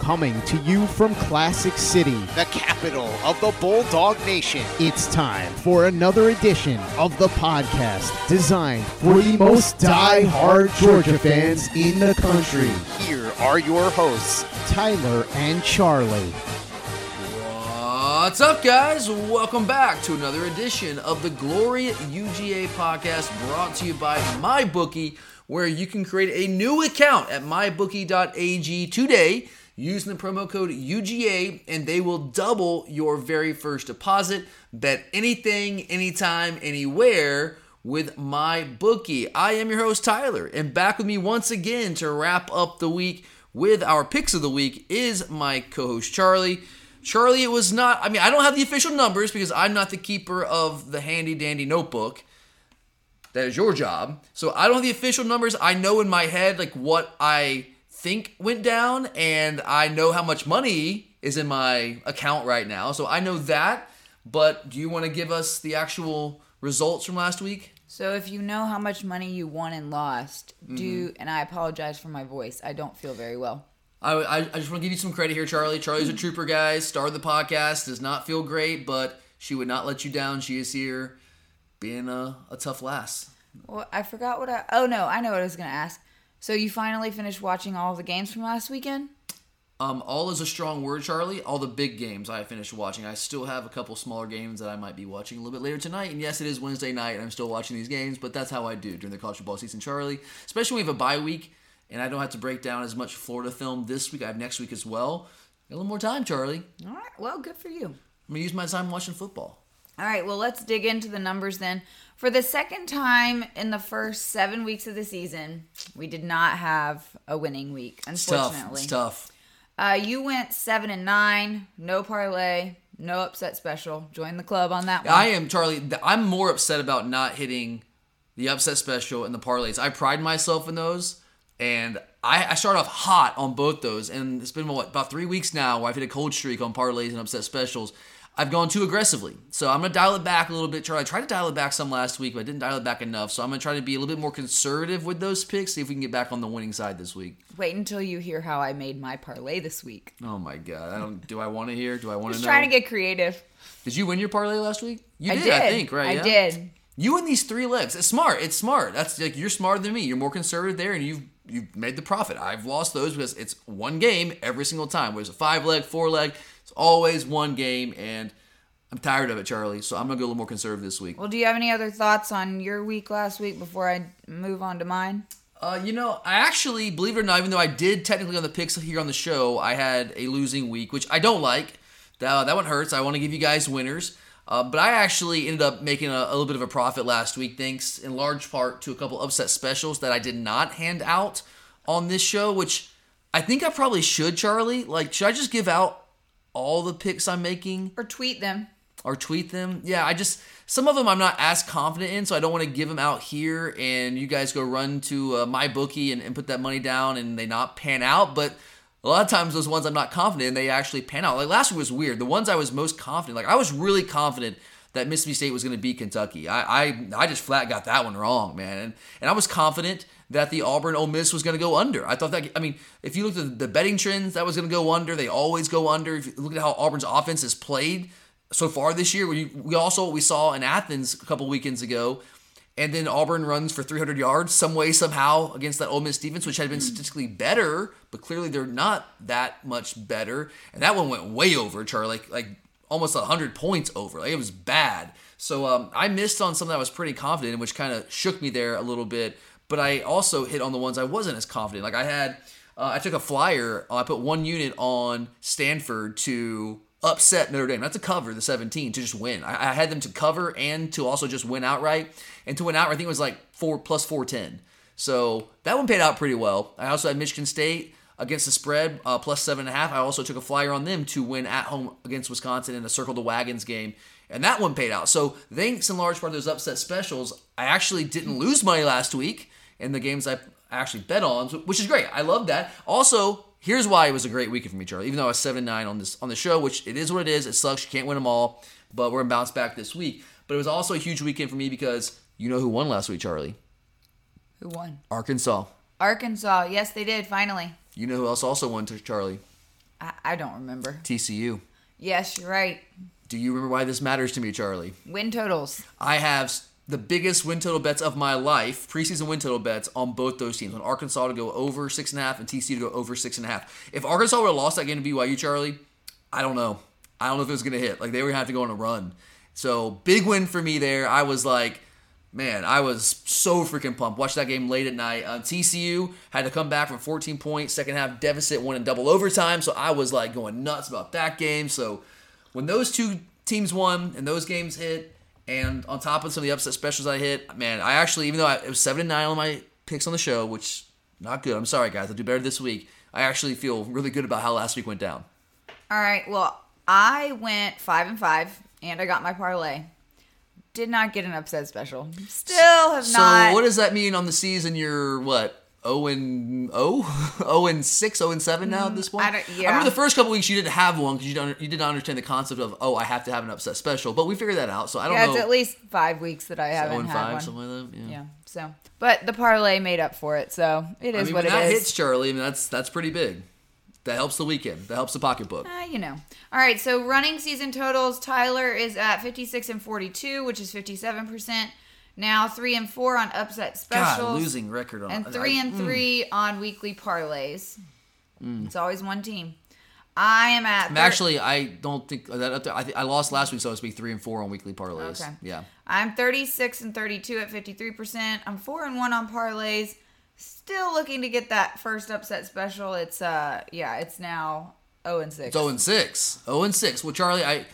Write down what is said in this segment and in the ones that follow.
Coming to you from Classic City, the capital of the Bulldog Nation. it's time for another edition of the podcast designed for the most die-hard Georgia fans in the country. Here are your hosts. Tyler and Charlie. What's up, guys? Welcome back to another edition of the Glory UGA podcast brought to you by MyBookie, where you can create a new account at mybookie.ag today using the promo code UGA, and they will double your very first deposit. Bet anything, anytime, anywhere with my bookie. I am your host, Tyler, and back with me once again to wrap up the week with our picks of the week is my co host, Charlie. Charlie, it was not, I mean, I don't have the official numbers because I'm not the keeper of the handy dandy notebook. That is your job. So I don't have the official numbers. I know in my head, like, what I think went down, and I know how much money is in my account right now. So I know that. But do you want to give us the actual results from last week? So if you know how much money you won and lost, Mm-hmm. do and I apologize for my voice. I don't feel very well. I, I, I just want to give you some credit here, Charlie. Charlie's a trooper, guys. Started the podcast, does not feel great, but she would not let you down. She is here being a, a tough lass. Well, I forgot what I. Oh no, I know what I was gonna ask. So you finally finished watching all the games from last weekend? Um, all is a strong word, Charlie. All the big games I finished watching. I still have a couple smaller games that I might be watching a little bit later tonight. And yes, it is Wednesday night, and I'm still watching these games, but that's how I do during the college football season, Charlie. Especially when we have a bye week, and I don't have to break down as much Florida film this week. I have next week as well. Got a little more time, Charlie. All right. Well, good for you. I'm gonna use my time watching football. All right. Well, let's dig into the numbers then. For the second time in the first seven weeks of the season, we did not have a winning week. It's tough. Unfortunately, It's tough. Uh, you went seven and nine, no parlay, no upset special. Join the club on that one. I am Charlie. I'm more upset about not hitting the upset special and the parlays. I pride myself in those, and I, I started off hot on both those. And it's been what about three weeks now where I've hit a cold streak on parlays and upset specials. I've gone too aggressively, so I'm gonna dial it back a little bit. Charlie, I tried to dial it back some last week, but I didn't dial it back enough. So I'm gonna try to be a little bit more conservative with those picks. See if we can get back on the winning side this week. Wait until you hear how I made my parlay this week. Oh my god! I don't. Do I want to hear? Do I want to know? Trying to get creative. Did you win your parlay last week? You I did, did. I think, right? I yeah? did. You and these three legs. It's smart. It's smart. That's like you're smarter than me. You're more conservative there, and you've you've made the profit. I've lost those because it's one game every single time. Whereas a five leg, four leg, it's always one game, and I'm tired of it, Charlie. So I'm gonna go a little more conservative this week. Well, do you have any other thoughts on your week last week before I move on to mine? Uh, you know, I actually, believe it or not, even though I did technically on the picks here on the show, I had a losing week, which I don't like. That, that one hurts. I want to give you guys winners. Uh, but I actually ended up making a, a little bit of a profit last week, thanks in large part to a couple upset specials that I did not hand out on this show, which I think I probably should, Charlie. Like, should I just give out all the picks I'm making? Or tweet them. or tweet them. Yeah, I just some of them I'm not as confident in, so I don't want to give them out here and you guys go run to uh, my bookie and, and put that money down and they not pan out. But a lot of times those ones I'm not confident in, they actually pan out. Like last week was weird. The ones I was most confident, like I was really confident that Mississippi State was going to beat Kentucky. I, I I just flat got that one wrong, man. And, and I was confident that the Auburn Ole Miss was going to go under. I thought that. I mean, if you looked at the betting trends, that was going to go under. They always go under. If you look at how Auburn's offense has played so far this year, we, we also we saw in Athens a couple weekends ago, and then Auburn runs for 300 yards some way somehow against that Ole Miss defense, which had been statistically better, but clearly they're not that much better. And that one went way over, Charlie, like, like almost 100 points over. Like it was bad. So um, I missed on something I was pretty confident in, which kind of shook me there a little bit. But I also hit on the ones I wasn't as confident. Like I had, uh, I took a flyer. I put one unit on Stanford to upset Notre Dame, not to cover the 17, to just win. I, I had them to cover and to also just win outright. And to win outright, I think it was like four plus 410. So that one paid out pretty well. I also had Michigan State against the spread uh, plus seven and a half. I also took a flyer on them to win at home against Wisconsin in a circle the wagons game, and that one paid out. So thanks in large part to those upset specials, I actually didn't lose money last week in the games I actually bet on, which is great. I love that. Also, here's why it was a great weekend for me, Charlie. Even though I was seven nine on this on the show, which it is what it is. It sucks. You can't win them all, but we're gonna bounce back this week. But it was also a huge weekend for me because you know who won last week, Charlie? Who won? Arkansas. Arkansas. Yes, they did finally. You know who else also won, to Charlie? I, I don't remember. TCU. Yes, you're right. Do you remember why this matters to me, Charlie? Win totals. I have the biggest win total bets of my life, preseason win total bets on both those teams. On Arkansas to go over six and a half and TCU to go over six and a half. If Arkansas would have lost that game to BYU, Charlie, I don't know. I don't know if it was going to hit. Like they would have to go on a run. So big win for me there. I was like, man, I was so freaking pumped. Watched that game late at night. Uh, TCU had to come back from 14 points, second half deficit, won in double overtime. So I was like going nuts about that game. So when those two teams won and those games hit, and on top of some of the upset specials I hit, man, I actually, even though I, it was seven and nine on my picks on the show, which not good. I'm sorry, guys. I'll do better this week. I actually feel really good about how last week went down. All right. Well, I went five and five, and I got my parlay. Did not get an upset special. Still have So not. So what does that mean on the season? You're what? 0 and 0? 0 and 6, 0 and 7 now at this mm, point? I don't- yeah. remember the first couple weeks you didn't have one because you, don't- you didn't understand the concept of, oh, I have to have an upset special. But we figured that out. So I don't yeah, know. it's at least five weeks that I 0 haven't had 5, one. something like that. Yeah. Yeah. So, but the parlay made up for it. So it I mean, what it that is. hits, Charlie, I mean, that's, that's pretty big. That helps the weekend. That helps the pocketbook. Uh, you know. All right, so running season totals, Tyler is at 56 and 42, which is 57%. Now 3 and 4 on upset specials. God, losing record on And 3 I- and mm. 3 on weekly parlays. It's always one team. I am at I'm thir- actually, I don't think that I, th- I lost last week, so I was be three and four on weekly parlays. Okay. Yeah. I'm 36 and 32 at 53%. I'm 4 and 1 on parlays. Still looking to get that first upset special. It's uh yeah, it's now 0 and 6. It's 0 and 6. 0 and 6. Well, Charlie, I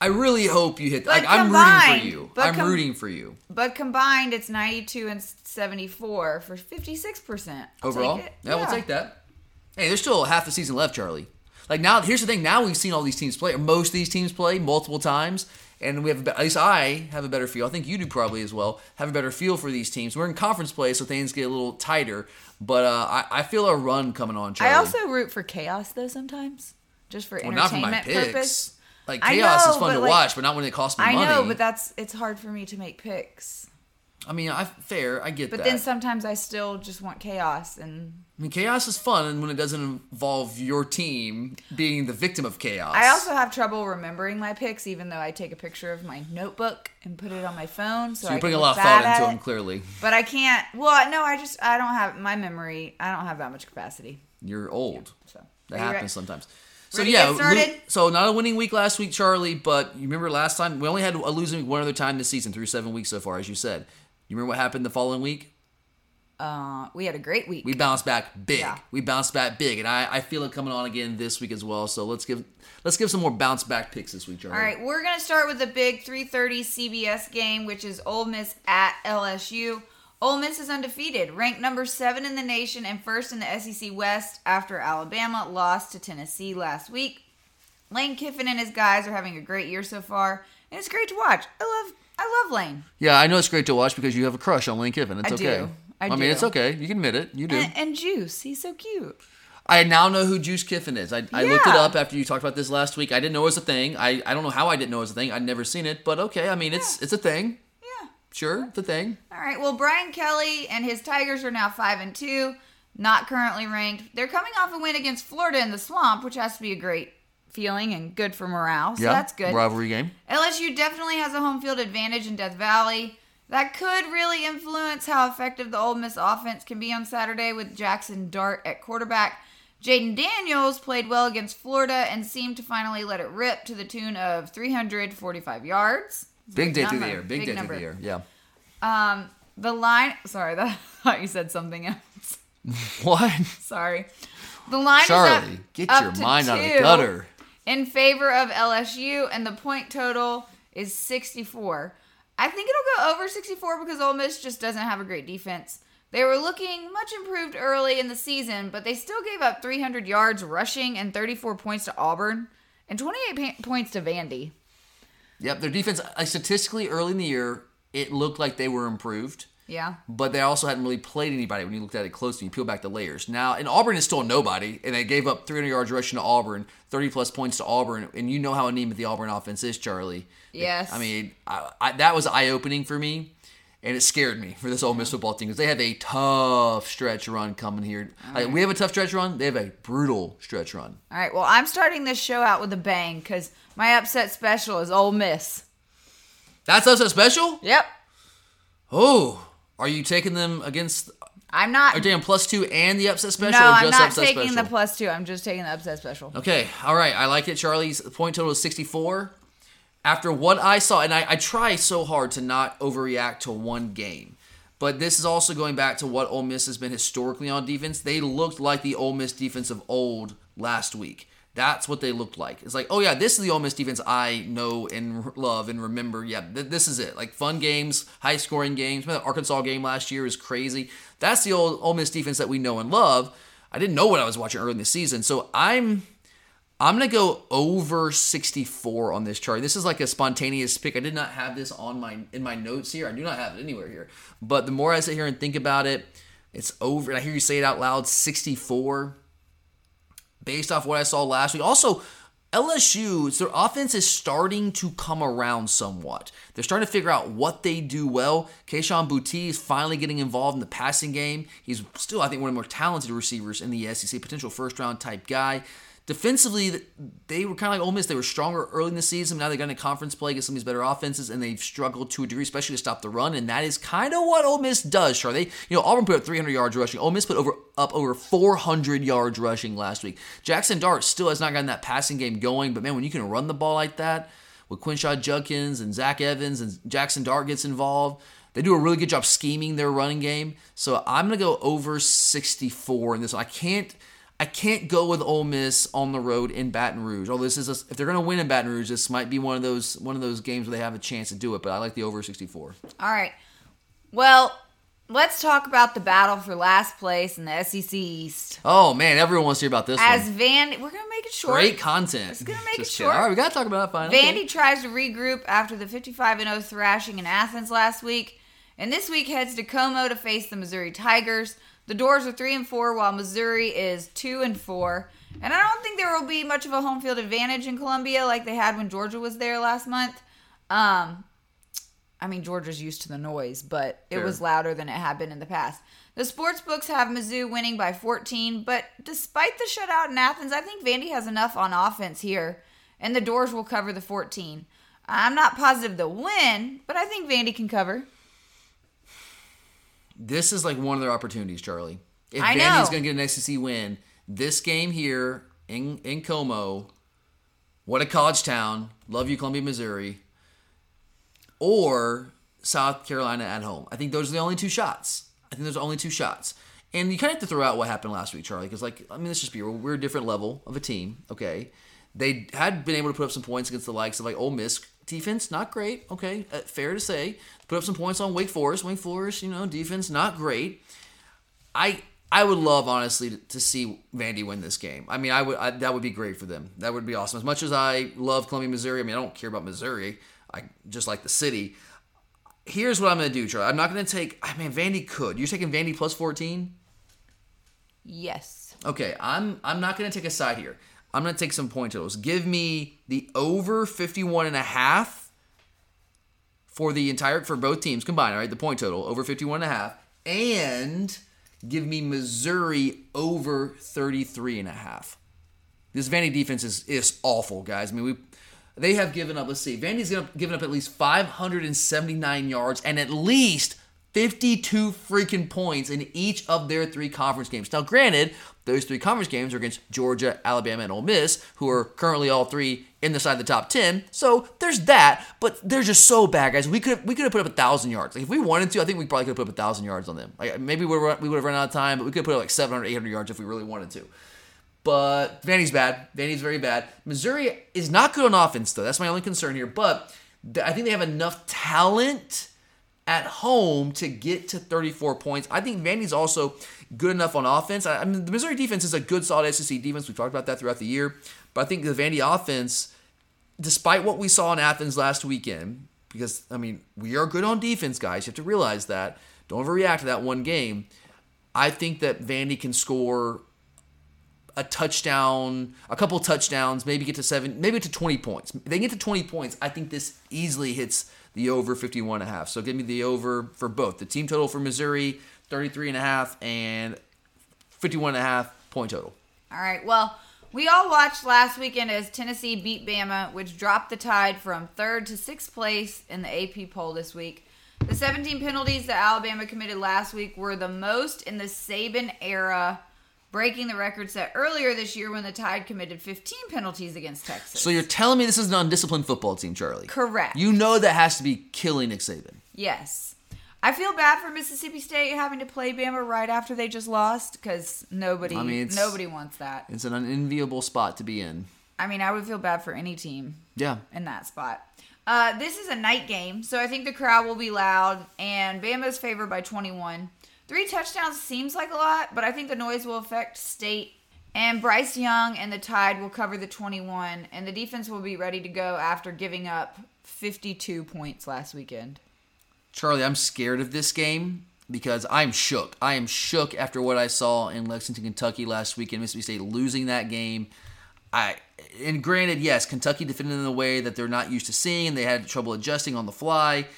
I really hope you hit But like I'm rooting for you. but I'm com- rooting for you. But combined, it's 92 and 74 for 56%. I'll Overall? it. Yeah, we'll take that. Hey, there's still half the season left, Charlie. Like now, here's the thing. Now we've seen all these teams play, or most of these teams play multiple times, and we have at least I have a better feel. I think you do probably as well. Have a better feel for these teams. We're in conference play, so things get a little tighter. But uh, I, I feel a run coming on, Charlie. I also root for chaos, though, sometimes. Just for well, not for entertainment my picks. purpose. Like chaos know, is fun to like, watch, but not when it costs me I money. know, but that's it's hard for me to make picks. I mean, I fair. I get But that. But then sometimes I still just want chaos and I mean, chaos is fun, and when it doesn't involve your team being the victim of chaos. I also have trouble remembering my picks, even though I take a picture of my notebook and put it on my phone. So, so you're I putting can a lot of thought into them, clearly. But I can't. Well, no, I just I don't have my memory. I don't have that much capacity. You're old. So That happens re- sometimes. So ready yeah, so not a winning week last week, Charlie. But you remember last time we only had a losing week one other time this season through seven weeks so far, as you said. You remember what happened the following week? Uh, we had a great week. We bounced back big. Yeah. We bounced back big, and I, I feel it coming on again this week as well. So let's give let's give some more bounce back picks this week, Charlie. All right, we're gonna start with the big 3:30 CBS game, which is Ole Miss at LSU. Ole Miss is undefeated, ranked number seven in the nation and first in the SEC West after Alabama lost to Tennessee last week. Lane Kiffin and his guys are having a great year so far, and it's great to watch. I love I love Lane. Yeah, I know it's great to watch because you have a crush on Lane Kiffin. It's I okay. do. I mean, do. it's okay. You can admit it. You do. And, and Juice, he's so cute. I now know who Juice Kiffin is. I, I looked it up after you talked about this last week. I didn't know it was a thing. I, I don't know how I didn't know it was a thing. I'd never seen it, but okay. I mean, it's it's a thing. Yeah. Sure, it's a thing. All right. Well, Brian Kelly and his Tigers are now five and two, not currently ranked. They're coming off a win against Florida in the Swamp, which has to be a great feeling and good for morale. So yeah, that's good. Rivalry game. LSU definitely has a home field advantage in Death Valley. That could really influence how effective the Ole Miss offense can be on Saturday with Jackson Dart at quarterback. Jayden Daniels played well against Florida and seemed to finally let it rip to the tune of 345 yards. Big day through the number. year. Big, Big day number. through the year. Um, the line. Sorry, that, I thought you said something else. Yeah. What? Sorry. The line Charlie, is up, get up your mind out of the gutter. In favor of LSU, and the point total is 64. I think it'll go over 64 because Ole Miss just doesn't have a great defense. They were looking much improved early in the season, but they still gave up 300 yards rushing and 34 points to Auburn and 28 pa- points to Vandy. Yep, their defense, like, statistically early in the year, it looked like they were improved. Yeah. but they also hadn't really played anybody when you looked at it closely. You peel back the layers. Now, and Auburn is still nobody, and they gave up 300 yards rushing to Auburn, 30 plus points to Auburn, and you know how anemic the Auburn offense is, Charlie. Yes. I mean, I, I, that was eye opening for me, and it scared me for this Ole Miss football team because they have a tough stretch run coming here. Like, we have a tough stretch run; they have a brutal stretch run. All right. Well, I'm starting this show out with a bang because my upset special is Ole Miss. That's a special. Yep. Oh, are you taking them against? I'm not. Are you taking plus two and the upset special? no, I'm not taking special? the plus two. I'm just taking the upset special. Okay, all right. I like it. Charlie's point total is 64. After what I saw, and I, I try so hard to not overreact to one game, but this is also going back to what Ole Miss has been historically on defense. They looked like the Ole Miss defense of old last week. That's what they looked like. It's like, oh yeah, this is the Ole Miss defense I know and love and remember. Yeah, th- this is it. Like fun games, high scoring games. Remember the Arkansas game last year is crazy. That's the old Ole Miss defense that we know and love. I didn't know what I was watching early in the season, so I'm I'm gonna go over 64 on this chart. This is like a spontaneous pick. I did not have this on my in my notes here. I do not have it anywhere here. But the more I sit here and think about it, it's over. And I hear you say it out loud, 64. Based off what I saw last week. Also, LSU, their offense is starting to come around somewhat. They're starting to figure out what they do well. Kayshon Boutte is finally getting involved in the passing game. He's still, I think, one of the more talented receivers in the SEC, potential first round type guy. Defensively, they were kind of like Ole Miss. They were stronger early in the season. Now they got into conference play against some of these better offenses, and they've struggled to a degree, especially to stop the run. And that is kind of what Ole Miss does. Sure, they you know Auburn put up 300 yards rushing. Ole Miss put over up over 400 yards rushing last week. Jackson Dart still has not gotten that passing game going, but man, when you can run the ball like that with Quinshon Judkins and Zach Evans and Jackson Dart gets involved. They do a really good job scheming their running game. So I'm gonna go over 64 in this one. I can't I can't go with Ole Miss on the road in Baton Rouge. Although this is a, if they're going to win in Baton Rouge, this might be one of those one of those games where they have a chance to do it. But I like the over 64. All right. Well, let's talk about the battle for last place in the SEC East. Oh man, everyone wants to hear about this As one. Van, we're gonna make it short. Great content. Just gonna make it short. kidding. All right, we got to talk about it. Fine. Vandy okay. tries to regroup after the 55 and 0 thrashing in Athens last week, and this week heads to Como to face the Missouri Tigers. The Dores are three and four, while Missouri is two and four. And I don't think there will be much of a home field advantage in Columbia like they had when Georgia was there last month. Um, I mean, Georgia's used to the noise, but it Fair. was louder than it had been in the past. The sports books have Mizzou winning by 14, but despite the shutout in Athens, I think Vandy has enough on offense here, and the Dores will cover the 14. I'm not positive they'll win, but I think Vandy can cover. This is like one of their opportunities, Charlie. If I Vandy's know. going to get an SEC win, this game here in in Como, what a college town. Love you, Columbia, Missouri, or South Carolina at home. I think those are the only two shots. I think those are only two shots. And you kind of have to throw out what happened last week, Charlie, because like I mean, let's just be real. We're a different level of a team. Okay, they had been able to put up some points against the likes of like Ole Miss defense, not great. Okay, uh, fair to say. Put up some points on Wake Forest. Wake Forest, you know, defense not great. I I would love honestly to, to see Vandy win this game. I mean, I would I, that would be great for them. That would be awesome. As much as I love Columbia, Missouri, I mean, I don't care about Missouri. I just like the city. Here's what I'm going to do, Charlie. I'm not going to take. I mean, Vandy could. You're taking Vandy plus 14. Yes. Okay, I'm I'm not going to take a side here. I'm going to take some point totals. Give me the over 51 and a half for the entire for both teams combined, all right? The point total over 51 and a half and give me Missouri over 33 and a half. This Vandy defense is is awful, guys. I mean, we They have given up. Let's see. Vandy's given up, at least 579 yards and at least 52 freaking points in each of their three conference games. Now, granted, those three conference games are against Georgia, Alabama, and Ole Miss, who are currently all three in the side of the top 10. So there's that, but they're just so bad, guys. We could we could have put up a thousand yards. Like if we wanted to, I think we probably could have put up a thousand yards on them. Like maybe we would have run out of time, but we could have put up like 700, 800 yards if we really wanted to. But Vandy's bad. Vandy's very bad. Missouri is not good on offense, though. That's my only concern here. But I think they have enough talent at home to get to 34 points. I think Vandy's also good enough on offense. I mean, the Missouri defense is a good, solid SEC defense. We've talked about that throughout the year. But I think the Vandy offense, despite what we saw in Athens last weekend, because, I mean, we are good on defense, guys. You have to realize that. Don't overreact to that one game. I think that Vandy can score a touchdown, a couple touchdowns, maybe get to seven, maybe to 20 points. If they get to 20 points, I think this easily hits the over 51 and a half. So give me the over for both. The team total for Missouri, 33 and a half and 51 and a half point total. All right. Well, we all watched last weekend as Tennessee beat Bama, which dropped the tide from third to sixth place in the AP poll this week. The 17 penalties that Alabama committed last week were the most in the Saban era, breaking the record set earlier this year when the Tide committed 15 penalties against Texas. So you're telling me this is an undisciplined football team, Charlie? Correct. You know that has to be killing Nick Saban. Yes. I feel bad for Mississippi State having to play Bama right after they just lost because nobody I mean, nobody wants that. It's an unenviable spot to be in. I mean, I would feel bad for any team Yeah. in that spot. Uh, this is a night game, so I think the crowd will be loud, and Bama's favored by 21. Three touchdowns seems like a lot, but I think the noise will affect State. And Bryce Young and the Tide will cover the 21, and the defense will be ready to go after giving up 52 points last weekend. Charlie, I'm scared of this game because I'm shook. I am shook after what I saw in Lexington, Kentucky last week in Mississippi State losing that game. I and granted, yes, Kentucky defended in a way that they're not used to seeing. And they had trouble adjusting on the fly.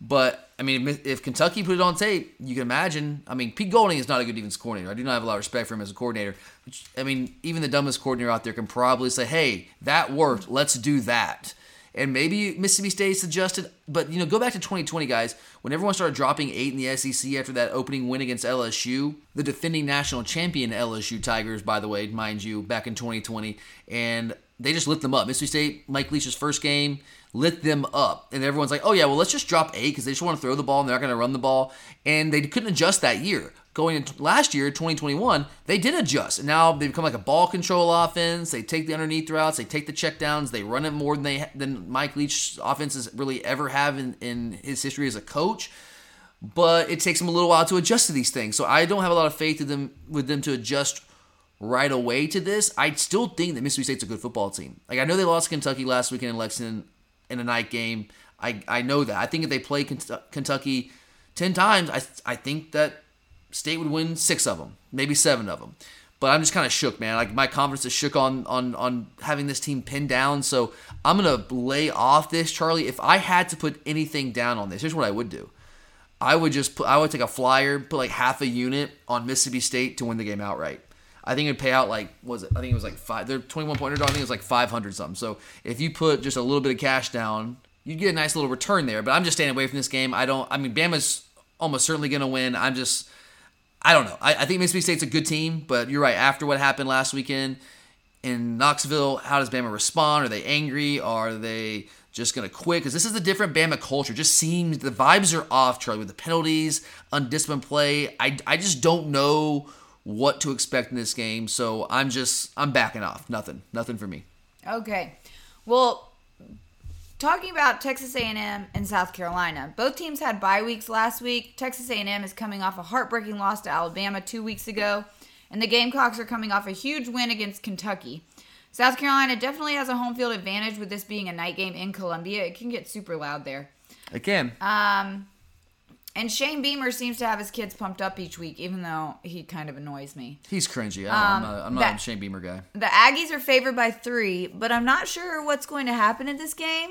But I mean, if, Kentucky put it on tape, you can imagine. I mean, Pete Golding is not a good defense coordinator. I do not have a lot of respect for him as a coordinator. Which, I mean, even the dumbest coordinator out there can probably say, "Hey, that worked. Let's do that." And maybe Mississippi State's adjusted, but you know, go back to 2020, guys. When everyone started dropping eight in the SEC after that opening win against LSU, the defending national champion LSU Tigers, by the way, mind you, back in 2020, and they just lit them up. Mississippi State, Mike Leach's first game, lit them up, and everyone's like, "Oh yeah, well let's just drop eight because they just want to throw the ball and they're not going to run the ball." And they couldn't adjust that year. Going into last year, 2021, they did adjust. And now they become like a ball control offense. They take the underneath routes, they take the checkdowns, they run it more than they than Mike Leach's offenses really ever have in, in his history as a coach. But it takes them a little while to adjust to these things. So I don't have a lot of faith in them with them to adjust right away to this. I still think that Mississippi State's a good football team. Like I know they lost Kentucky last weekend in Lexington in a night game. I I know that. I think if they play Kentucky ten times, I I think that State would win six of them, maybe seven of them. But I'm just kind of shook, man. Like my confidence is shook on on on having this team pinned down. So I'm gonna lay off this, Charlie. If I had to put anything down on this, here's what I would do. I would just put, I would take a flyer, put like half a unit on Mississippi State to win the game outright. I think it'd pay out like was it? I think it was like five. They're 21 point underdog. I think it was like 500 something. So if you put just a little bit of cash down, you'd get a nice little return there. But I'm just staying away from this game. I don't. I mean, Bama's almost certainly gonna win. I'm just. I don't know. I, I think Mississippi State's a good team, but you're right. After what happened last weekend in Knoxville, how does Bama respond? Are they angry? Are they just going to quit? Because this is a different Bama culture. Just seems the vibes are off, Charlie, with the penalties, undisciplined play. I, I just don't know what to expect in this game. So I'm just, I'm backing off. Nothing. Nothing for me. Okay. Well, talking about Texas A&M and South Carolina, both teams had bye weeks last week. Texas A&M is coming off a heartbreaking loss to Alabama two weeks ago, and the Gamecocks are coming off a huge win against Kentucky. South Carolina definitely has a home field advantage with this being a night game in Columbia. It can get super loud there. Again. Um, and Shane Beamer seems to have his kids pumped up each week, even though he kind of annoys me. He's cringy. I am Um, not, I'm not that- a Shane Beamer guy. The Aggies are favored by three, but I'm not sure what's going to happen in this game.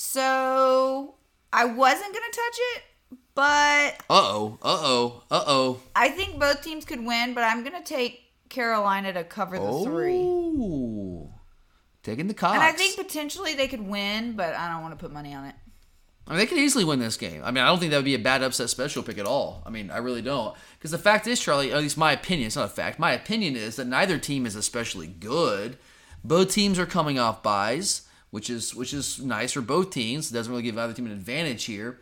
So I wasn't going to touch it, but Uh oh. Uh oh. Uh oh. I think both teams could win, but I'm going to take Carolina to cover the three. Oh. taking the Cocks. And I think potentially they could win, but I don't want to put money on it. I mean, they could easily win this game. I mean, I don't think that would be a bad upset special pick at all. I mean, I really don't. Because the fact is, Charlie, at least my opinion, it's not a fact, my opinion is that neither team is especially good. Both teams are coming off byes, which is which is nice for both teams. It doesn't really give either team an advantage here.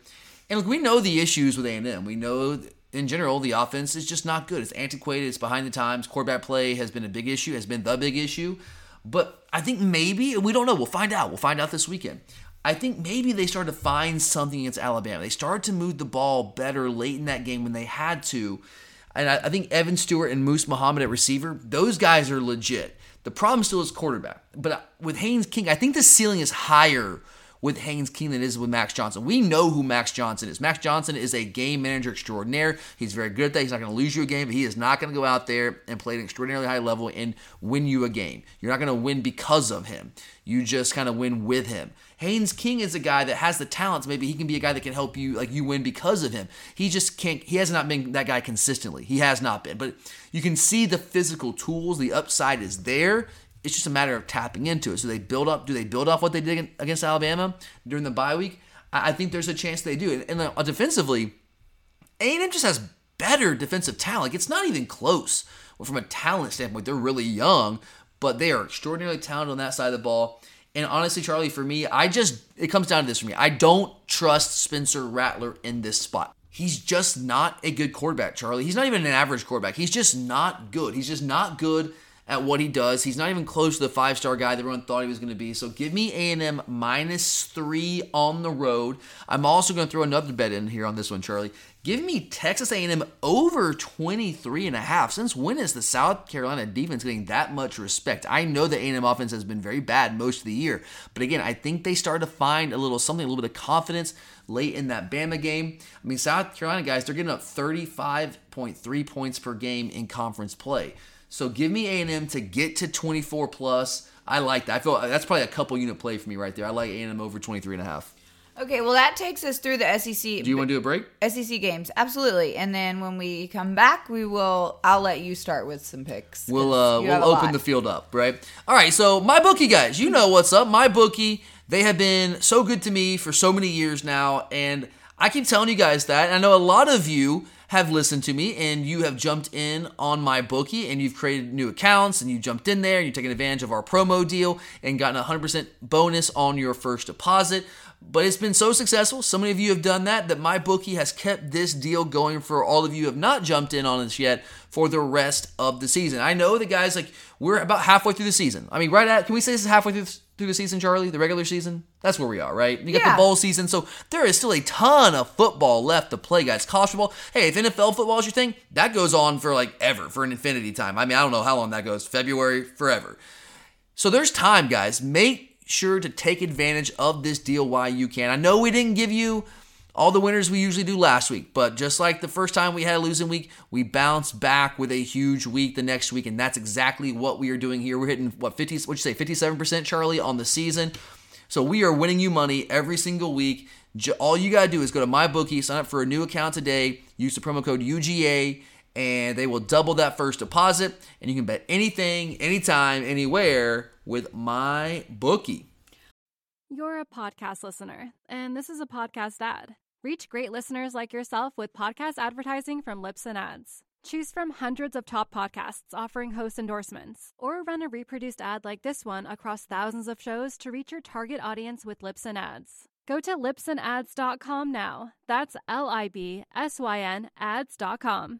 And look, we know the issues with A&M. We know in general the offense is just not good. It's antiquated. It's behind the times. Quarterback play has been a big issue. Has been the big issue. But I think maybe we don't know. We'll find out. We'll find out this weekend. I think maybe they started to find something against Alabama. They started to move the ball better late in that game when they had to. And I, I think Evan Stewart and Moose Muhammad at receiver, those guys are legit. The problem still is quarterback. But uh, with Haynes King, I think the ceiling is higher with Haynes King than it is with Max Johnson. We know who Max Johnson is. Max Johnson is a game manager extraordinaire. He's very good at that. He's not going to lose you a game, but he is not going to go out there and play at an extraordinarily high level and win you a game. You're not going to win because of him. You just kind of win with him. Haynes King is a guy that has the talents. Maybe he can be a guy that can help you, like you win because of him. He just can't. He has not been that guy consistently. He has not been. But you can see the physical tools. The upside is there. It's just a matter of tapping into it. So they build up. Do they build off what they did against Alabama during the bye week? I think there's a chance they do. And, uh, defensively, A&M just has better defensive talent. It's not even close. Well, from a talent standpoint, they're really young, but they are extraordinarily talented on that side of the ball. And honestly, Charlie, for me, I just it comes down to this for me. I don't trust Spencer Rattler in this spot. He's just not a good quarterback, Charlie. He's not even an average quarterback. He's just not good. He's just not good at what he does. He's not even close to the five star guy that everyone thought he was going to be. So give me A&M minus three on the road. I'm also going to throw another bet in here on this one, Charlie. Give me Texas A&M over 23 and a half. Since when is the South Carolina defense getting that much respect? I know the A&M offense has been very bad most of the year, but again, I think they started to find a little something, a little bit of confidence late in that Bama game. I mean, South Carolina guys, they're getting up 35.3 points per game in conference play. So give me A&M to get to 24 plus. I like that. I feel that's probably a couple unit play for me right there. I like A&M over 23 and a half. Okay, well that takes us through the SEC. Do you want to do a break? SEC games, absolutely. And then when we come back, we will. I'll let you start with some picks. We'll uh, we'll open lot. the field up, right? All right. So my bookie guys, you know what's up. My bookie, they have been so good to me for so many years now, and I keep telling you guys that. I know a lot of you have listened to me and you have jumped in on my bookie and you've created new accounts and you jumped in there and you've taken advantage of our promo deal and gotten a 100% bonus on your first deposit. But it's been so successful. So many of you have done that that my bookie has kept this deal going for all of you who have not jumped in on this yet for the rest of the season. I know the guys like we're about halfway through the season. I mean, right at can we say this is halfway through through the season, Charlie? The regular season? That's where we are, right? You got yeah. the bowl season, so there is still a ton of football left to play, guys. College football. Hey, if NFL football is your thing, that goes on for like ever, for an infinity time. I mean, I don't know how long that goes. February, forever. So there's time, guys. Make sure to take advantage of this deal while you can. I know we didn't give you all the winners we usually do last week. But just like the first time we had a losing week, we bounced back with a huge week the next week, and that's exactly what we are doing here. We're hitting what 50? What'd you say? 57%, Charlie, on the season. So we are winning you money every single week. All you gotta do is go to my bookie, sign up for a new account today, use the promo code UGA, and they will double that first deposit, and you can bet anything, anytime, anywhere with my bookie. You're a podcast listener, and this is a podcast ad. Reach great listeners like yourself with podcast advertising from Libsyn Ads. Choose from hundreds of top podcasts offering host endorsements, or run a reproduced ad like this one across thousands of shows to reach your target audience with Libsyn Ads. Go to libsynads.com now. That's L I B S Y N ads.com.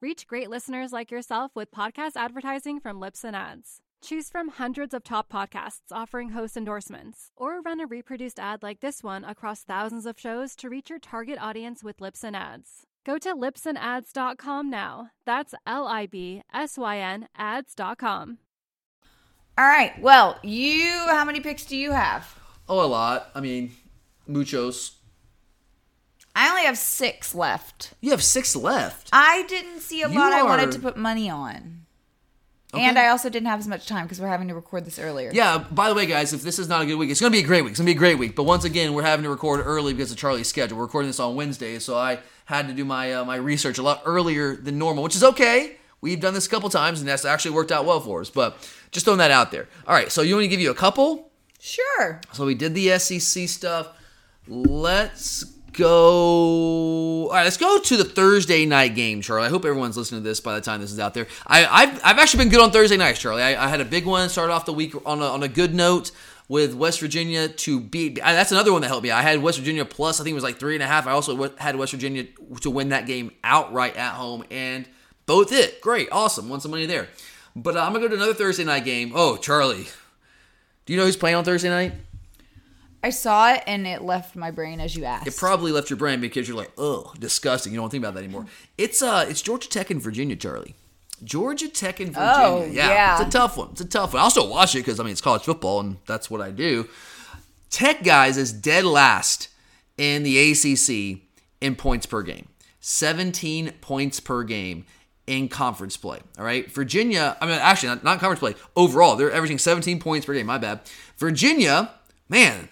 Reach great listeners like yourself with podcast advertising from Libsyn Ads. Choose from hundreds of top podcasts offering host endorsements, or run a reproduced ad like this one across thousands of shows to reach your target audience with Libsyn Ads. Go to libsynads.com now. That's L I B S Y N ads.com. All right. Well, you, how many picks do you have? Oh, a lot. I mean, muchos. I only have six left. You have six left. I didn't see a You lot I wanted are- to put money on. Okay. And I also didn't have as much time because we're having to record this earlier. Yeah, by the way, guys, if this is not a good week, it's going to be a great week. It's going to be a great week. But once again, we're having to record early because of Charlie's schedule. We're recording this on Wednesday, so I had to do my uh, my research a lot earlier than normal, which is okay. We've done this a couple times, and that's actually worked out well for us. But just throwing that out there. All right, so you want me to give you a couple? Sure. So we did the SEC stuff. Let's go. All right, let's go to the Thursday night game, Charlie. I hope everyone's listening to this by the time this is out there. I, I've, I've actually been good on Thursday nights, Charlie. I, I had a big one, started off the week on a, on a good note with West Virginia to beat. That's another one that helped me. I had West Virginia plus, I think it was like three and a half. I also had West Virginia to win that game outright at home, and both it. Great, awesome. Won some money there. But uh, I'm going to go to another Thursday night game. Oh, Charlie. Do you know who's playing on Thursday night? I saw it and it left my brain as you asked. It probably left your brain because you're like, oh, disgusting. You don't think about that anymore. It's uh, it's Georgia Tech and Virginia, Charlie. Georgia Tech and Virginia. Oh, yeah. it's a tough one. It's a tough one. I also watch it because I mean it's college football and that's what I do. Tech guys is dead last in the ACC in points per game. 17 points per game in conference play. All right. Virginia, I mean, actually, not, not conference play. Overall, they're averaging 17 points per game. My bad. Virginia, man,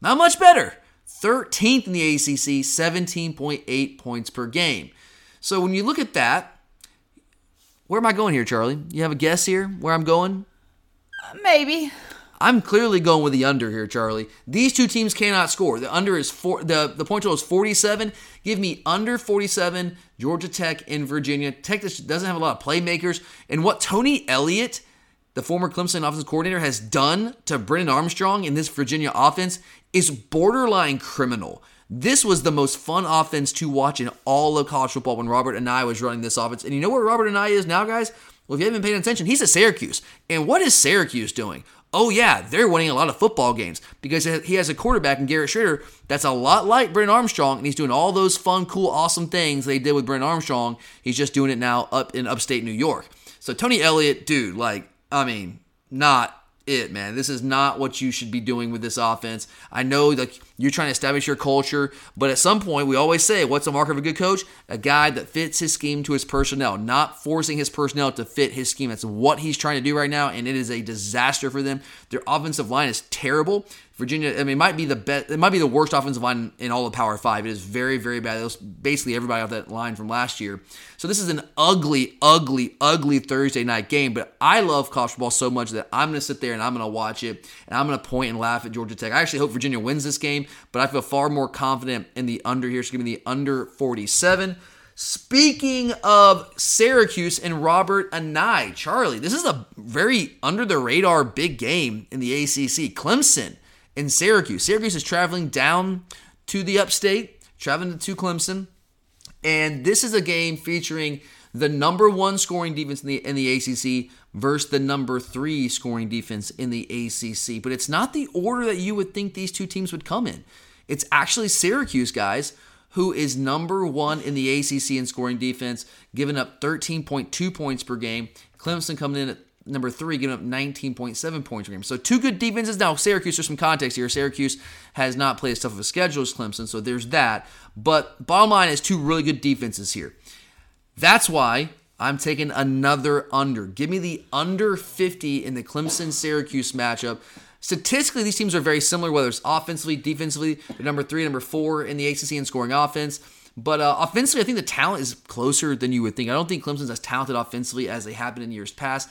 not much better. 13th in the ACC, 17.8 points per game. So when you look at that, where am I going here, Charlie? You have a guess here where I'm going? Uh, maybe. I'm clearly going with the under here, Charlie. These two teams cannot score. The under is four. The the point total is 47. Give me under 47. Georgia Tech in Virginia. Tech doesn't have a lot of playmakers, and what Tony Elliott, the former Clemson offensive coordinator, has done to Brennan Armstrong in this Virginia offense is borderline criminal. This was the most fun offense to watch in all of college football when Robert Anae was running this offense. And you know where Robert Anae is now, guys? Well, if you haven't been paying attention, he's at Syracuse. And what is Syracuse doing? Oh, yeah, they're winning a lot of football games because he has a quarterback in Garrett Shrader that's a lot like Brennan Armstrong, and he's doing all those fun, cool, awesome things they did with Brennan Armstrong. He's just doing it now up in upstate New York. So, Tony Elliott, dude, like, I mean, not it, man. This is not what you should be doing with this offense. I know that you're trying to establish your culture, but at some point, we always say, what's the mark of a good coach? A guy that fits his scheme to his personnel, not forcing his personnel to fit his scheme. That's what he's trying to do right now, and it is a disaster for them. Their offensive line is terrible. Virginia, I mean, it might be the best. It might be the worst offensive line in all of Power Five. It is very, very bad. It was basically everybody off that line from last year. So this is an ugly, ugly, ugly Thursday night game. But I love college football so much that I'm going to sit there and I'm going to watch it and I'm going to point and laugh at Georgia Tech. I actually hope Virginia wins this game, but I feel far more confident in the under here. So give me the under 47. Speaking of Syracuse and Robert Anae, Charlie, this is a very under the radar big game in the ACC. Clemson and Syracuse. Syracuse is traveling down to the upstate, traveling to Clemson. And this is a game featuring the number one scoring defense in the in the ACC versus the number three scoring defense in the ACC. But it's not the order that you would think these two teams would come in. It's actually Syracuse, guys, who is number one in the ACC in scoring defense, giving up 13.2 points per game. Clemson coming in at number three, giving up 19.7 points per game. So two good defenses. Now, Syracuse, there's some context here. Syracuse has not played as tough of a schedule as Clemson, so there's that. But bottom line is two really good defenses here. That's why I'm taking another under. Give me the under 50 in the Clemson Syracuse matchup. Statistically, these teams are very similar, whether it's offensively, defensively. Number three, number four in the ACC in scoring offense. But uh, offensively, I think the talent is closer than you would think. I don't think Clemson's as talented offensively as they have been in years past.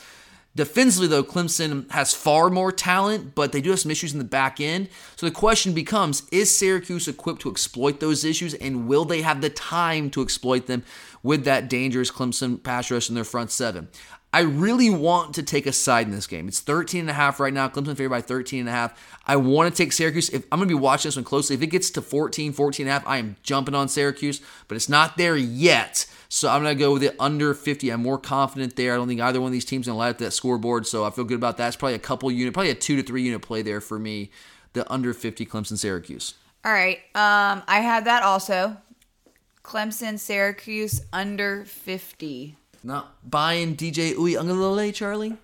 Defensively, though, Clemson has far more talent, but they do have some issues in the back end. So the question becomes is Syracuse equipped to exploit those issues, and will they have the time to exploit them with that dangerous Clemson pass rush in their front seven? I really want to take a side in this game. It's 13 and a half right now. Clemson favored by 13 and a half. I want to take Syracuse. If I'm going to be watching this one closely, if it gets to 14, 14 and a half, I am jumping on Syracuse, but it's not there yet. So I'm going to go with it under 50. I'm more confident there. I don't think either one of these teams going to light up that scoreboard, so I feel good about that. It's probably a couple unit, probably a two to three unit play there for me. The under 50 Clemson Syracuse. All right. Um, I had that also. Clemson, Syracuse, under 50. Not buying DJ Uiagalelei, Charlie.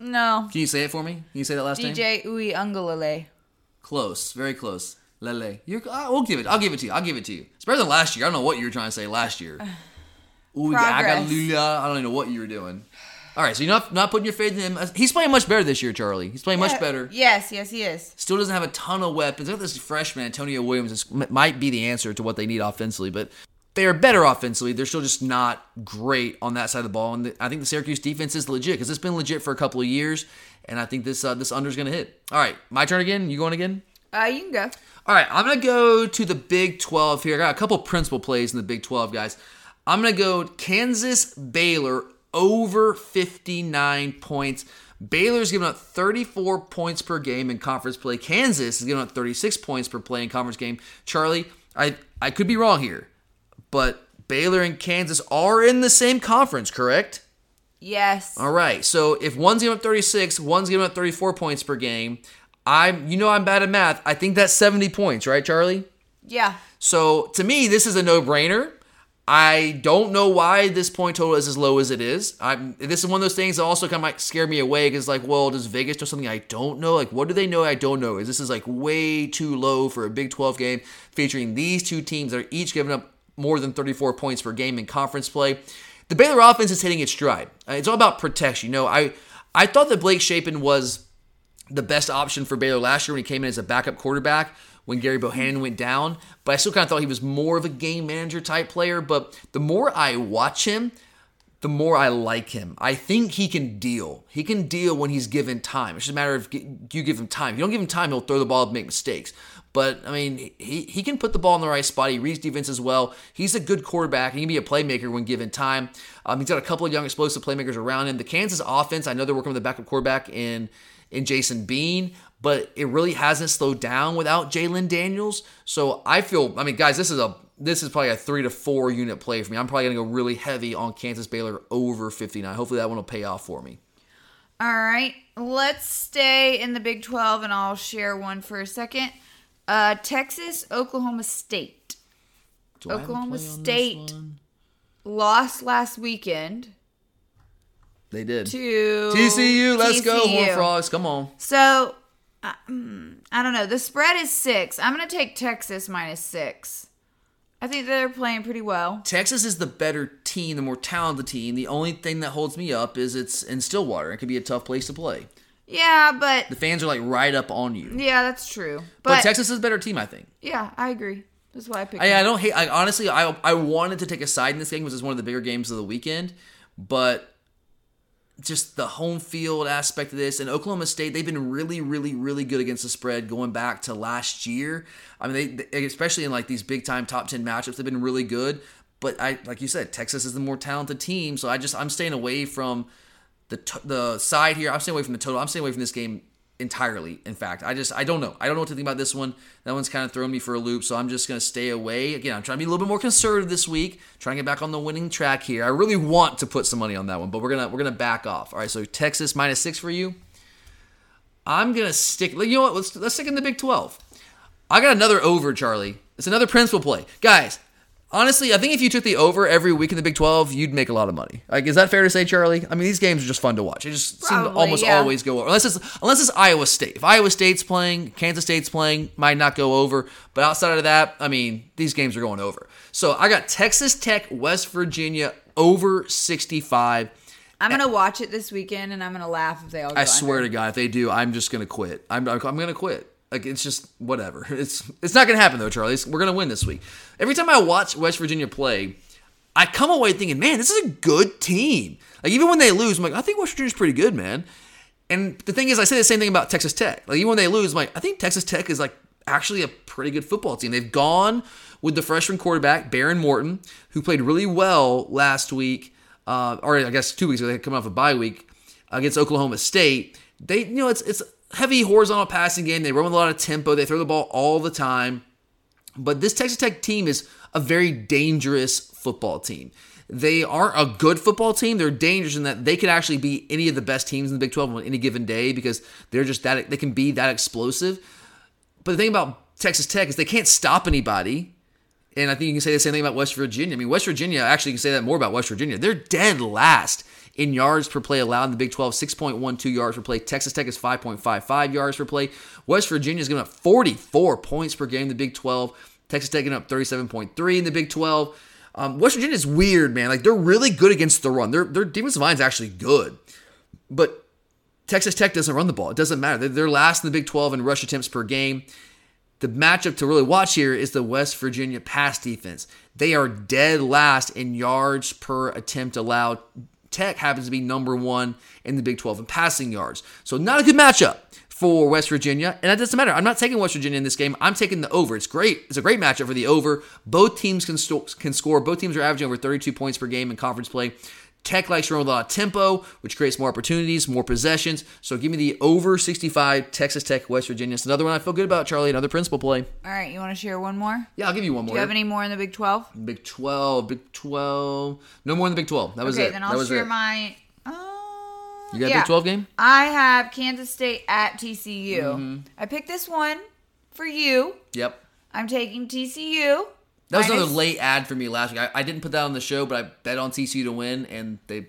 No. Can you say it for me? Can you say that last name? DJ Ui Ungulale. Close, very close. Lele. You're, I, we'll give it. I'll give it to you. I'll give it to you. It's better than last year. I don't know what you were trying to say last year. Progress. Agalula. I don't even know what you were doing. All right, so you're not not putting your faith in him. He's playing much better this year, Charlie. He's playing much uh, better. Yes, yes, he is. Still doesn't have a ton of weapons. I think this freshman Antonio Williams might be the answer to what they need offensively, but they are better offensively. They're still just not great on that side of the ball. And I think the Syracuse defense is legit because it's been legit for a couple of years, and I think this uh, this under is going to hit. All right, my turn again. You going again? Uh, you can go. All right, I'm going to go to the Big 12 here. I got a couple principal plays in the Big 12, guys. I'm going to go Kansas Baylor over 59 points. Baylor's giving up 34 points per game in conference play. Kansas is giving up 36 points per play in conference game. Charlie, I, I could be wrong here, but Baylor and Kansas are in the same conference, correct? Yes. All right. So if one's giving up 36, one's giving up 34 points per game, I'm you know I'm bad at math. I think that's 70 points, right, Charlie? Yeah. So to me, this is a no-brainer. I don't know why this point total is as low as it is. I'm this is one of those things that also kind of might scare me away because like, well, does Vegas know something I don't know? Like, what do they know I don't know? Is this is like way too low for a Big 12 game featuring these two teams that are each giving up more than 34 points per game in conference play? The Baylor offense is hitting its stride. Uh, It's all about protection. You know, I I thought that Blake Shapen was the best option for Baylor last year when he came in as a backup quarterback when Gerry Bohanon went down. But I still kind of thought he was more of a game manager type player. But the more I watch him, the more I like him. I think he can deal. He can deal when he's given time. It's just a matter of you give him time. If you don't give him time, he'll throw the ball and make mistakes. But I mean, he, he can put the ball in the right spot. He reads defense as well. He's a good quarterback. He can be a playmaker when given time. Um, he's got a couple of young explosive playmakers around him. The Kansas offense, I know they're working with a backup quarterback in in Jason Bean, but it really hasn't slowed down without Jalon Daniels. So I feel, I mean, guys, this is a this is probably a three to four unit play for me. I'm probably gonna go really heavy on Kansas Baylor over 59. Hopefully that one will pay off for me. All right. Let's stay in the Big 12 and I'll share one for a second. Uh, Texas, Oklahoma State. Do I have a Oklahoma play on this State lost last weekend They did. to TCU, let's go, Horn Frogs. Come on. So, I, mm, I don't know. The spread is six. I'm going to take Texas minus six. I think they're playing pretty well. Texas is the better team, the more talented team. The only thing that holds me up is it's in Stillwater. It could be a tough place to play. Yeah, but The fans are like right up on you. yeah, that's true. But, But, Texas is a better team, I think. yeah, I agree. That's why I picked. I, I don't hate. I honestly, I I wanted to take a side in this game because it's one of the bigger games of the weekend, but just the home field aspect of this and Oklahoma State, they've been really, really, really good against the spread going back to last year. I mean, they, they especially in like these big time top ten matchups, they've been really good. But I, like you said, Texas is the more talented team, so I just I'm staying away from the t- the side here. I'm staying away from the total. I'm staying away from this game entirely. In fact, I just I don't know. I don't know what to think about this one. That one's kind of throwing me for a loop, so I'm just gonna stay away. Again, I'm trying to be a little bit more conservative this week. Trying to get back on the winning track here. I really want to put some money on that one, but we're gonna we're gonna back off. All right, so Texas minus six for you. I'm gonna stick. You know what? Let's let's stick in the Big 12. I got another over, Charlie. It's another principal play, guys. Honestly, I think if you took the over every week in the Big 12, you'd make a lot of money. Like, is that fair to say, Charlie? I mean, these games are just fun to watch. They just seem to almost yeah. always go over. Unless it's unless it's Iowa State. If Iowa State's playing, Kansas State's playing, might not go over. But outside of that, I mean, these games are going over. So I got Texas Tech, West Virginia over 65. I'm gonna watch it this weekend, and I'm gonna laugh if they all. Go I swear under. to God, if they do, I'm just gonna quit. I'm I'm gonna quit. Like it's just whatever. It's it's not gonna happen though, Charlie. We're gonna win this week. Every time I watch West Virginia play, I come away thinking, man, this is a good team. Like even when they lose, I'm like, I think West Virginia's pretty good, man. And the thing is, I say the same thing about Texas Tech. Like even when they lose, I'm like, I think Texas Tech is like actually a pretty good football team. They've gone with the freshman quarterback Behren Morton, who played really well last week, uh, or I guess two weeks ago. They come off a bye week against Oklahoma State. They, you know, it's it's heavy horizontal passing game. They run with a lot of tempo. They throw the ball all the time. But this Texas Tech team is a very dangerous football team. They aren't a good football team. They're dangerous in that they could actually be any of the best teams in the Big 12 on any given day because they're just that they can be that explosive. But the thing about Texas Tech is they can't stop anybody. And I think you can say the same thing about West Virginia. I mean, West Virginia, actually, you can say that more about West Virginia. They're dead last in yards per play allowed in the Big 12, 6.12 yards per play. Texas Tech is 5.55 yards per play. West Virginia is giving up 44 points per game in the Big 12. Texas Tech giving up 37.3 in the Big 12. Um, West Virginia is weird, man. Like they're really good against the run. Their their defensive line is actually good, but Texas Tech doesn't run the ball. It doesn't matter. They're, they're last in the Big 12 in rush attempts per game. The matchup to really watch here is the West Virginia pass defense. They are dead last in yards per attempt allowed. Tech happens to be number one in the Big 12 in passing yards. So not a good matchup for West Virginia, and that doesn't matter. I'm not taking West Virginia in this game. I'm taking the over. It's great. It's a great matchup for the over. Both teams can, st- can score. Both teams are averaging over 32 points per game in conference play. Tech likes to run with a lot of tempo, which creates more opportunities, more possessions. So give me the over 65 Texas Tech, West Virginia. It's another one I feel good about, Charlie. Another principal play. All right, you want to share one more? Yeah, I'll give you one Do more. Do you have any more in the Big 12? Big 12, Big 12. No more in the Big 12. That was okay, it. then I'll share it. my. Uh, You got a yeah. Big 12 game? I have Kansas State at TCU. Mm-hmm. I picked this one for you. Yep. I'm taking TCU. That was another late ad for me last week. I, I didn't put that on the show, but I bet on TCU to win, and they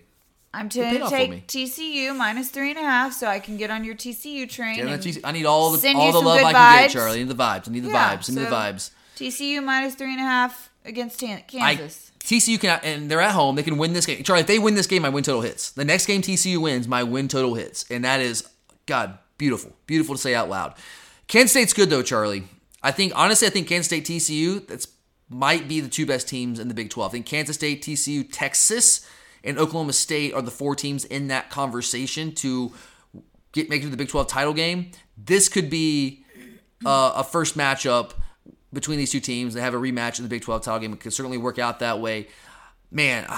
I'm going to off for me. take TCU minus three and a half, so I can get on your TCU train. And that's easy. I need all the all the love I can vibes. get, Charlie. I need the vibes. I need the Yeah, vibes. I need the vibes. TCU minus three and a half against Tan- I, Kansas. TCU can and they're at home. They can win this game. Charlie, if they win this game, my win total hits. The next game TCU wins, my win total hits, and that is God beautiful, beautiful to say out loud. Kansas State's good though, Charlie. I think honestly, I think Kansas State TCU that's might be the two best teams in the Big 12. I think Kansas State, TCU, Texas, and Oklahoma State are the four teams in that conversation to get make it to the Big 12 title game. This could be uh, a first matchup between these two teams. They have a rematch in the Big 12 title game. It could certainly work out that way. Man,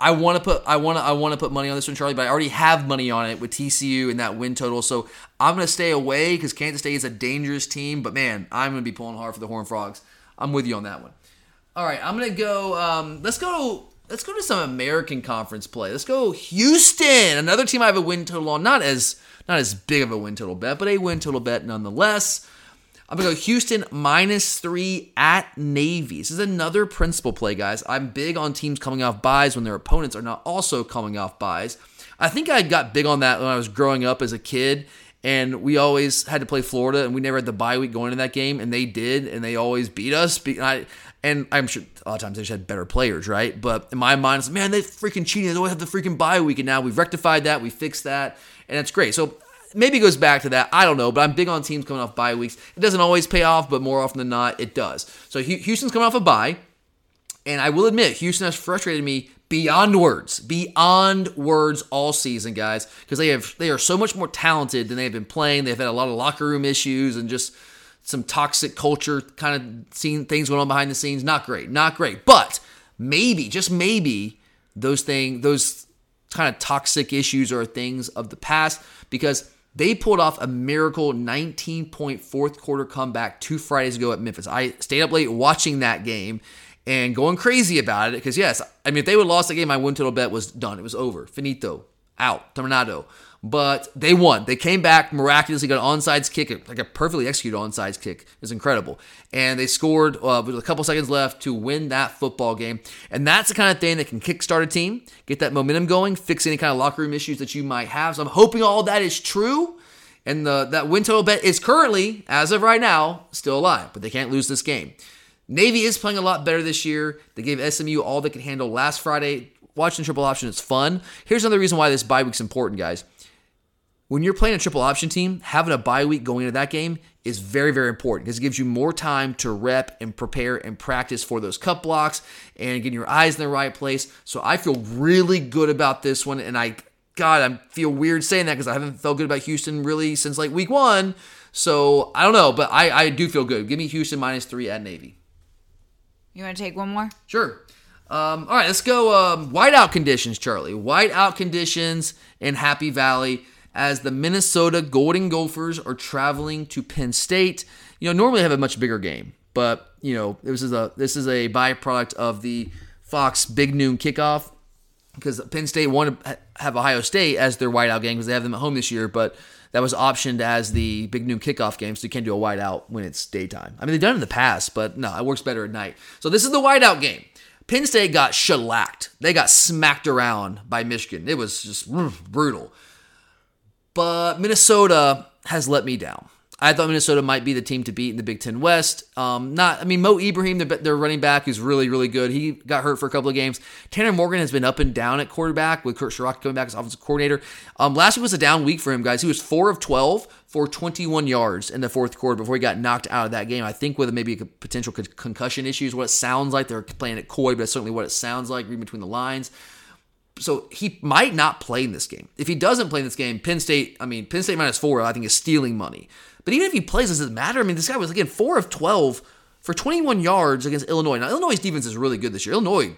I want to put I want to I want to put money on this one, Charlie, but I already have money on it with TCU and that win total. So I'm gonna stay away because Kansas State is a dangerous team. But man, I'm gonna be pulling hard for the Horned Frogs. I'm with you on that one. All right, I'm gonna go. Um, let's go. Let's go to some American Conference play. Let's go Houston, another team I have a win total on. Not as not as big of a win total bet, but a win total bet nonetheless. I'm gonna go Houston minus three at Navy. This is another principal play, guys. I'm big on teams coming off buys when their opponents are not also coming off buys. I think I got big on that when I was growing up as a kid, and we always had to play Florida, and we never had the bye week going into that game, and they did, and they always beat us. Be- I, and I'm sure a lot of times they just had better players, right? But in my mind, it's like, man, they freaking cheating. They always have the freaking bye week, and now we've rectified that, we fixed that, and that's great. So maybe it goes back to that. I don't know, but I'm big on teams coming off bye weeks. It doesn't always pay off, but more often than not, it does. So Houston's coming off a bye, and I will admit, Houston has frustrated me beyond words, beyond words all season, guys, because they have they are so much more talented than they've been playing. They've had a lot of locker room issues and just some toxic culture, kind of seen things going on behind the scenes. Not great, not great, but maybe, just maybe, those thing, those kind of toxic issues are things of the past because they pulled off a miracle 19 point fourth quarter comeback two Fridays ago at Memphis. I stayed up late watching that game and going crazy about it because, yes, I mean, if they would have lost the game, my win total bet was done. It was over. Finito. Out. Terminado. But they won. They came back miraculously, got an onside kick, like a perfectly executed onside kick. Was incredible. And they scored uh, with a couple seconds left to win that football game. And that's the kind of thing that can kickstart a team, get that momentum going, fix any kind of locker room issues that you might have. So I'm hoping all that is true. And the, that win total bet is currently, as of right now, still alive. But they can't lose this game. Navy is playing a lot better this year. They gave SMU all they could handle last Friday. Watching triple option is fun. Here's another reason why this bye week's important, guys. When you're playing a triple option team, having a bye week going into that game is very, very important because it gives you more time to rep and prepare and practice for those cut blocks and getting your eyes in the right place. So I feel really good about this one. And I, God, I feel weird saying that because I haven't felt good about Houston really since like week one. So I don't know, but I, I do feel good. Give me Houston minus three at Navy. You want to take one more? Sure. Um, all right, let's go. Um, whiteout conditions, Charlie. Whiteout conditions in Happy Valley as the Minnesota Golden Gophers are traveling to Penn State. You know, normally have a much bigger game, but you know this is a this is a byproduct of the Fox Big Noon kickoff because Penn State wanted to have Ohio State as their whiteout game because they have them at home this year, but that was optioned as the big noon kickoff game, so you can't do a whiteout when it's daytime. I mean, they've done it in the past, but no, it works better at night. So this is the whiteout game. Penn State got shellacked. They got smacked around by Michigan. It was just mm, brutal. But Minnesota has let me down. I thought Minnesota might be the team to beat in the Big Ten West. Um, not, I mean, Mo Ibrahim, their, their running back, is really, really good. He got hurt for a couple of games. Tanner Morgan has been up and down at quarterback with Kirk Ciarrocca coming back as offensive coordinator. Um, last week was a down week for him, guys. He was four of twelve for 21 yards in the fourth quarter before he got knocked out of that game. I think with maybe a potential con- concussion issues, what it sounds like. They're playing it coy, but that's certainly what it sounds like, reading between the lines so he might not play in this game. If he doesn't play in this game, Penn State, I mean, Penn State minus four, I think is stealing money. But even if he plays, does it matter? I mean, this guy was again four of twelve for 21 yards against Illinois. Now Illinois' defense is really good this year. Illinois,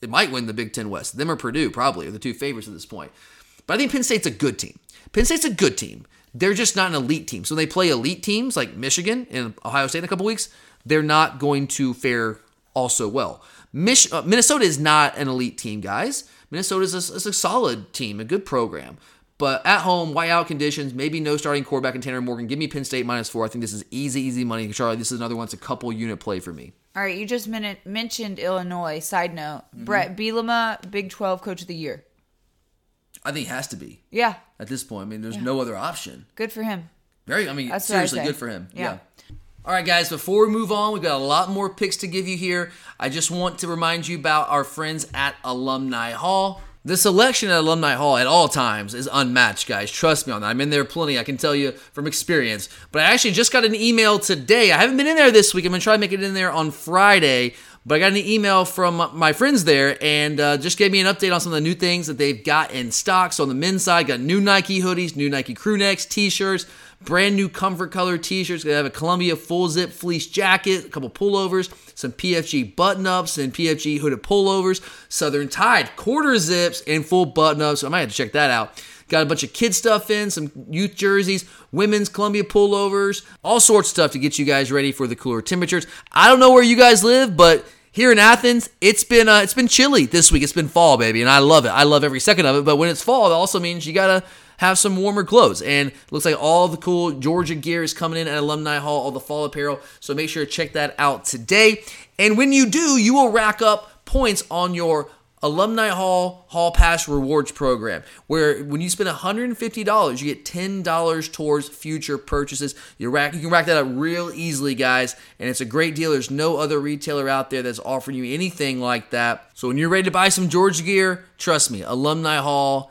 it might win the Big Ten West. Them or Purdue probably are the two favorites at this point. But I think Penn State's a good team. Penn State's a good team. They're just not an elite team. So when they play elite teams like Michigan and Ohio State in a couple weeks, they're not going to fare also well. Mich- uh, Minnesota is not an elite team, guys. Minnesota is a, is a solid team, a good program. But at home, whiteout conditions, maybe no starting quarterback in Tanner Morgan. Give me Penn State minus four. I think this is easy, easy money. Charlie, this is another one. It's a couple unit play for me. All right, you just min- mentioned Illinois. Side note: Brett mm-hmm. Bielema, Big Twelve Coach of the Year. I think it has to be Yeah, at this point. I mean, there's no other option. good for him. Very, I mean, That's seriously good for him. Yeah. Yeah. All right, guys, before we move on, we've got a lot more picks to give you here. I just want to remind you about our friends at Alumni Hall. The selection at Alumni Hall at all times is unmatched, guys. Trust me on that. I'm in there plenty, I can tell you from experience. But I actually just got an email today. I haven't been in there this week. I'm going to try to make it in there on Friday. But I got an email from my friends there and uh, just gave me an update on some of the new things that they've got in stock. So on the men's side, got new Nike hoodies, new Nike crew necks, t-shirts, brand new comfort color t-shirts. They have a Columbia full zip fleece jacket, a couple pullovers, some PFG button-ups and PFG hooded pullovers, Southern Tide quarter zips and full button-ups. So I might have to check that out. Got a bunch of kid stuff in, some youth jerseys, women's Columbia pullovers, all sorts of stuff to get you guys ready for the cooler temperatures. I don't know where you guys live, but here in Athens, it's been uh, it's been chilly this week. It's been fall, baby, and I love it. I love every second of it. But when it's fall, it also means you gotta have some warmer clothes. And looks like all the cool Georgia gear is coming in at Alumni Hall, all the fall apparel. So make sure to check that out today. And when you do, you will rack up points on your Alumni Hall Hall Pass Rewards Program, where when you spend $150, you get $10 towards future purchases. You rack you can rack that up real easily, guys, and it's a great deal. There's no other retailer out there that's offering you anything like that. So when you're ready to buy some Georgia gear, trust me, Alumni Hall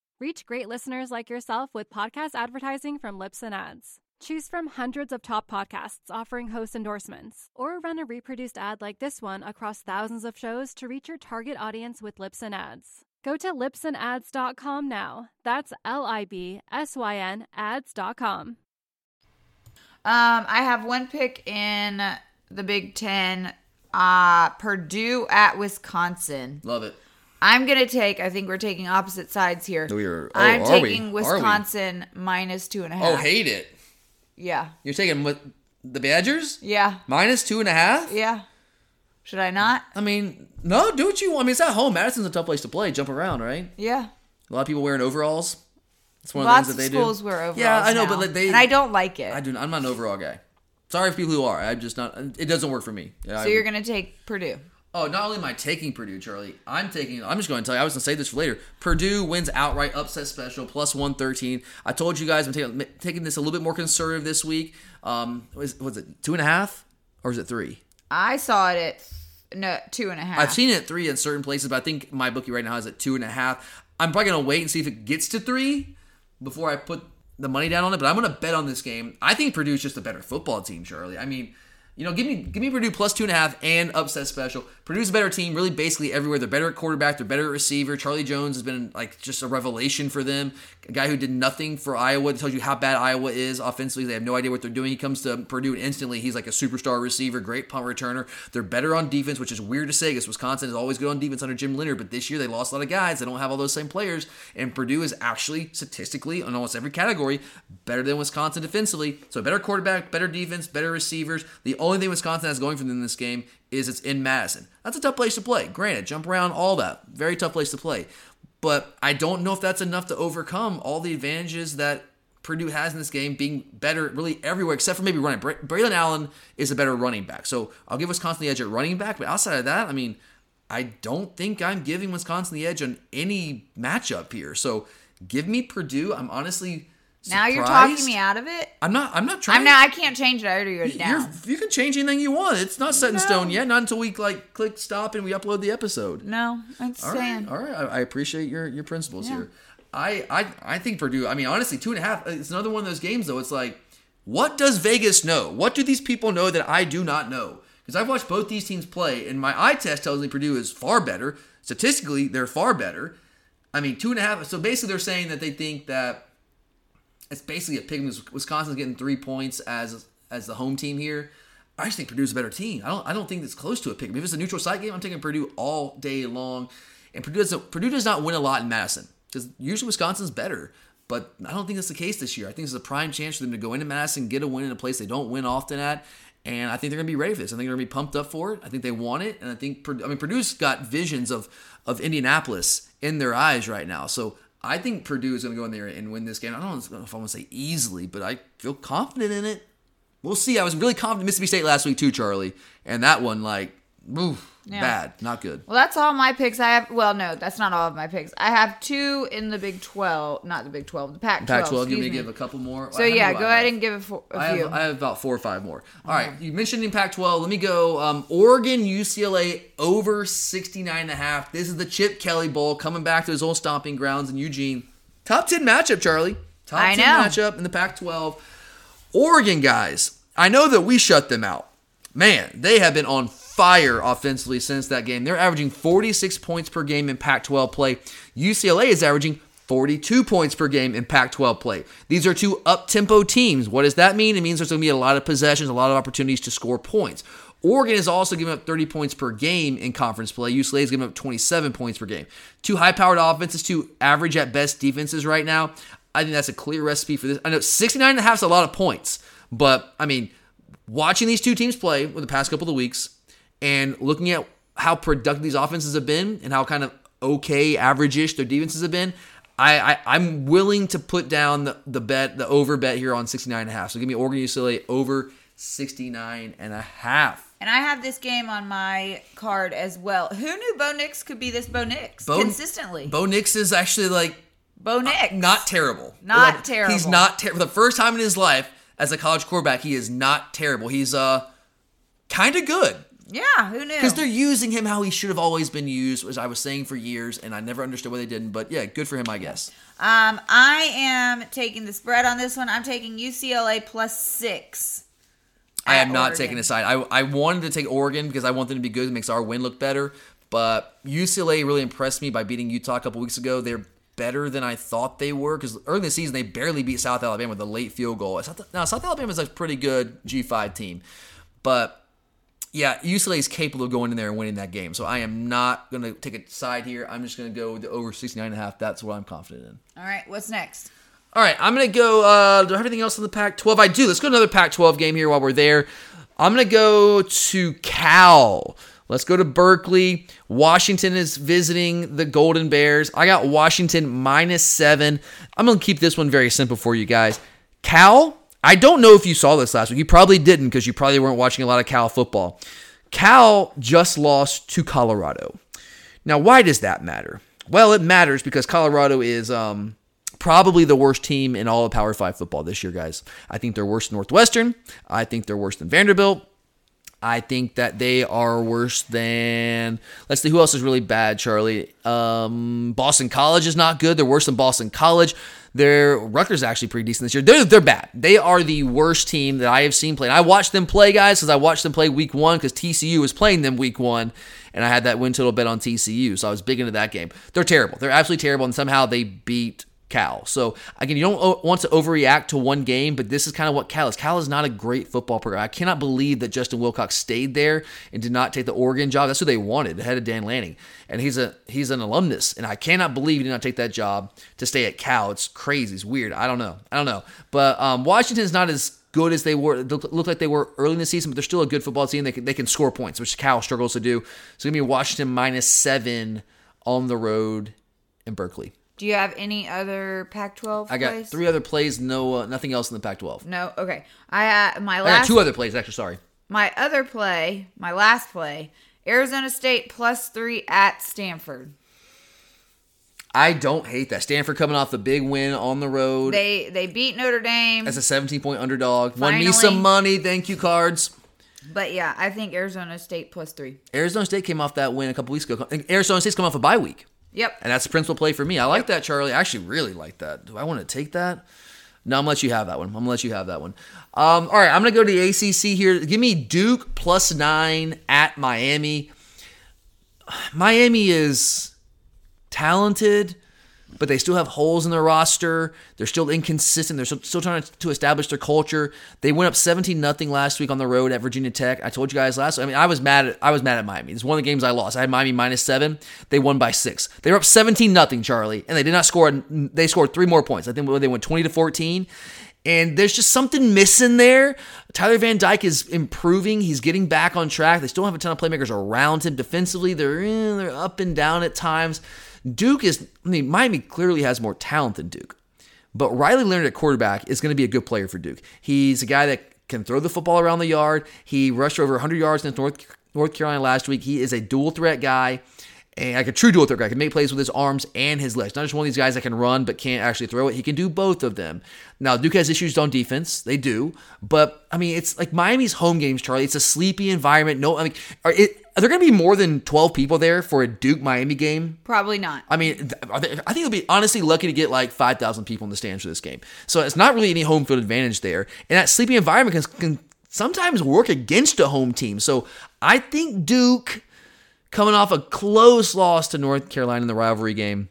Reach great listeners like yourself with podcast advertising from Libsyn Ads. Choose from hundreds of top podcasts offering host endorsements, or run a reproduced ad like this one across thousands of shows to reach your target audience with Libsyn Ads. Go to libsynads.com now. That's L I B S Y N ads.com. Um, I have one pick in the Big Ten. Uh, Purdue at Wisconsin. Love it. I'm gonna take. I think we're taking opposite sides here. We are- oh, I'm taking we? Wisconsin minus two and a oh, half. Oh, hate it. Yeah, You're taking what the Badgers yeah, minus two and a half. yeah. Should I not? I mean, no, do what you want. I mean, it's at home. Madison's a tough place to play. Jump around, right? Yeah. A lot of people wearing overalls. It's one Lots of of the things that they schools do. wear overalls. Yeah, I know, now, but like they and I don't like it. I do. I'm not an overall guy. Sorry for people who are. I'm just not. It doesn't work for me. Yeah, so I- you're gonna take Purdue. Oh, not only am I taking Purdue, Charlie, I'm taking. I'm just going to tell you. I was going to say this for later. Purdue wins outright upset special plus one thirteen. I told you guys I'm taking, taking this a little bit more conservative this week. Um, was, was it two and a half or is it three? I saw it at no two and a half. I've seen it at three in certain places, but I think my bookie right now is at two and a half. I'm probably gonna wait and see if it gets to three before I put the money down on it. But I'm gonna bet on this game. I think Purdue's just a better football team, Charlie. I mean, you know, give me give me Purdue plus two and a half and upset special. Purdue's a better team, really basically everywhere. They're better at quarterback, they're better at receiver. Charlie Jones has been like just a revelation for them. A guy who did nothing for Iowa. It tells you how bad Iowa is offensively. They have no idea what they're doing. He comes to Purdue and instantly he's like a superstar receiver, great punt returner. They're better on defense, which is weird to say because Wisconsin is always good on defense under Jim Leonhard, but this year they lost a lot of guys. They don't have all those same players, and Purdue is actually statistically in almost every category better than Wisconsin defensively. So better quarterback, better defense, better receivers. The only thing Wisconsin has going for them in this game is it's in Madison. That's a tough place to play. Granted, jump around, all that. Very tough place to play. But I don't know if that's enough to overcome all the advantages that Purdue has in this game, being better really everywhere except for maybe running. Bra- Braelon Allen is a better running back. So I'll give Wisconsin the edge at running back. But outside of that, I mean, I don't think I'm giving Wisconsin the edge on any matchup here. So give me Purdue. I'm honestly now you're talking me out of it. I'm not. I'm not trying. I'm not. I can't change it. I already wrote it down. you can change anything you want. It's not set in No. stone yet. Not until we like click stop and we upload the episode. No, I'm All saying. right, all right. I, I appreciate your your principles Yeah. here. I, I I think Purdue. I mean, honestly, two and a half. Uh, it's another one of those games though. It's like, what does Vegas know? What do these people know that I do not know? Because I've watched both these teams play, and my eye test tells me Purdue is far better. Statistically, they're far better. I mean, two and a half. So basically, they're saying that they think that it's basically a pick. Wisconsin's getting three points as as the home team here. I just think Purdue's a better team. I don't I don't think it's close to a pick. If it's a neutral site game, I'm taking Purdue all day long. And Purdue does Purdue does not win a lot in Madison because usually Wisconsin's better. But I don't think that's the case this year. I think it's a prime chance for them to go into Madison, get a win in a place they don't win often at. And I think they're going to be ready for this. I think they're going to be pumped up for it. I think they want it. And I think, I mean, Purdue's got visions of, of Indianapolis in their eyes right now. So I think Purdue is going to go in there and win this game. I don't know if I want to say easily, but I feel confident in it. We'll see. I was really confident Mississippi State last week too, Charlie. And that one, like, oof, Yeah. bad, not good. Well, that's all my picks. I have. Well, no, that's not all of my picks. I have two in the Big Twelve, not the Big Twelve, the Pac-12. Pac-12, you excuse may me. give a couple more. So many yeah, go ahead and give it for a I few. have, I have about four or five more. All right, you mentioned in Pac-12. Let me go. Um, Oregon, UCLA over 69 and a half. This is the Chip Kelly Bowl coming back to his old stomping grounds in Eugene. Top 10 matchup, Charlie. Top I 10 know. matchup in the Pac-12. Oregon guys, I know that we shut them out. Man, they have been on fire offensively since that game. They're averaging 46 points per game in Pac 12 play. UCLA is averaging 42 points per game in Pac 12 play. These are two up tempo teams. What does that mean? It means there's going to be a lot of possessions, a lot of opportunities to score points. Oregon is also giving up 30 points per game in conference play. UCLA is giving up 27 points per game. Two high powered offenses, two average at best defenses right now. I think that's a clear recipe for this. I know 69 and a half is a lot of points, but I mean, watching these two teams play over the past couple of weeks and looking at how productive these offenses have been and how kind of okay, average-ish their defenses have been, I, I I'm willing to put down the, the bet, the over bet here on 69 and a half. So give me Oregon UCLA over 69 and a half. and I have this game on my card as well. Who knew Bo Nix could be this Bo Nix Bo- consistently? Bo Nix is actually like Bo Nix, not terrible. Not Like, terrible. He's not terrible. For the first time in his life as a college quarterback, he is not terrible. He's uh kind of good. Yeah, who knew? Because they're using him how he should have always been used, as I was saying for years, and I never understood why they didn't. But yeah, good for him, I guess. Um, I am taking the spread on this one. I'm taking UCLA plus six. I am not Oregon. taking a side. I, I wanted to take Oregon because I want them to be good. It makes our win look better. But UCLA really impressed me by beating Utah a couple weeks ago. They're better than I thought they were because early in the season they barely beat South Alabama with a late field goal. South, now South Alabama is a pretty good G5 team, but yeah, UCLA is capable of going in there and winning that game. So I am not going to take a side here. I'm just going to go with the over 69 and a half. That's what I'm confident in. All right, what's next? All right, I'm gonna go. Uh, do I have anything else in the Pac-12? I do. Let's go to another Pac-12 game here while we're there. I'm gonna go to Cal. Let's go to Berkeley. Washington is visiting the Golden Bears. I got Washington minus seven. I'm gonna keep this one very simple for you guys. Cal. I don't know if you saw this last week. You probably didn't because you probably weren't watching a lot of Cal football. Cal just lost to Colorado. Now, why does that matter? Well, it matters because Colorado is um, probably the worst team in all of Power Five football this year, guys. I think they're worse than Northwestern. I think they're worse than Vanderbilt. I think that they are worse than. Let's see who else is really bad. Charlie, um, Boston College is not good. They're worse than Boston College. Their Rutgers actually pretty decent this year. They're they're bad. They are the worst team that I have seen play. And I watched them play, guys, because I watched them play week one because TCU was playing them week one, and I had that win total bet on TCU, so I was big into that game. They're terrible. They're absolutely terrible, and somehow they beat Cal. So again, you don't want to overreact to one game, but this is kind of what Cal is. Cal is not a great football program. I cannot believe that Justin Wilcox stayed there and did not take the Oregon job. That's who they wanted ahead of Dan Lanning, and he's a he's an alumnus, and I cannot believe he did not take that job to stay at Cal. It's crazy. It's weird. I don't know. I don't know. But um, is not as good as they were look, like they were early in the season, but they're still a good football team. They can, they can score points, which Cal struggles to do. So give me Washington minus seven on the road in Berkeley. Do you have any other Pac-12? I got plays? three other plays, no uh, nothing else in the Pac-12. No. Okay. I uh, my I got last two other plays actually. Sorry. my other play, my last play, Arizona State plus three at Stanford. I don't hate that. Stanford coming off the big win on the road They they beat Notre Dame, as a 17 point underdog. Won me some money. Thank you, cards. but yeah, I think Arizona State plus three. Arizona State came off that win a couple weeks ago. Arizona State's coming off a bye week. Yep. And that's the principal play for me. I like that, Charlie. I actually really like that. Do I want to take that? No, I'm gonna let you have that one. I'm gonna let you have that one. Um, all right, I'm gonna go to the ACC here. Give me Duke plus nine at Miami. Miami is talented, but they still have holes in their roster. They're still inconsistent. They're still, still trying to establish their culture. They went up 17 nothing last week on the road at Virginia Tech. I told you guys last. I mean, I was mad. At, I was mad at Miami. It's one of the games I lost. I had Miami minus seven. They won by six. They were up 17 nothing, Charlie, and they did not score. They scored three more points. I think they went 20 to 14. And there's just something missing there. Tyler Van Dyke is improving. He's getting back on track. They still have a ton of playmakers around him defensively. They're eh, they're up and down at times. Duke is. I mean, Miami clearly has more talent than Duke, but Riley Leonard at quarterback is going to be a good player for Duke. He's a guy that can throw the football around the yard. He rushed over 100 yards against North North Carolina last week. He is a dual threat guy and like a true dual threat guy. He Can make plays with his arms and his legs. Not just one of these guys that can run but can't actually throw it. He can do both of them. Now Duke has issues on defense. They do, but I mean it's like Miami's home games, Charlie. It's a sleepy environment. No, I mean, are, it, are there going to be more than 12 people there for a Duke Miami game? Probably not. I mean, are they, I think they'll be honestly lucky to get like 5,000 people in the stands for this game. So it's not really any home field advantage there. And that sleepy environment can, can sometimes work against a home team. So I think Duke, coming off a close loss to North Carolina in the rivalry game,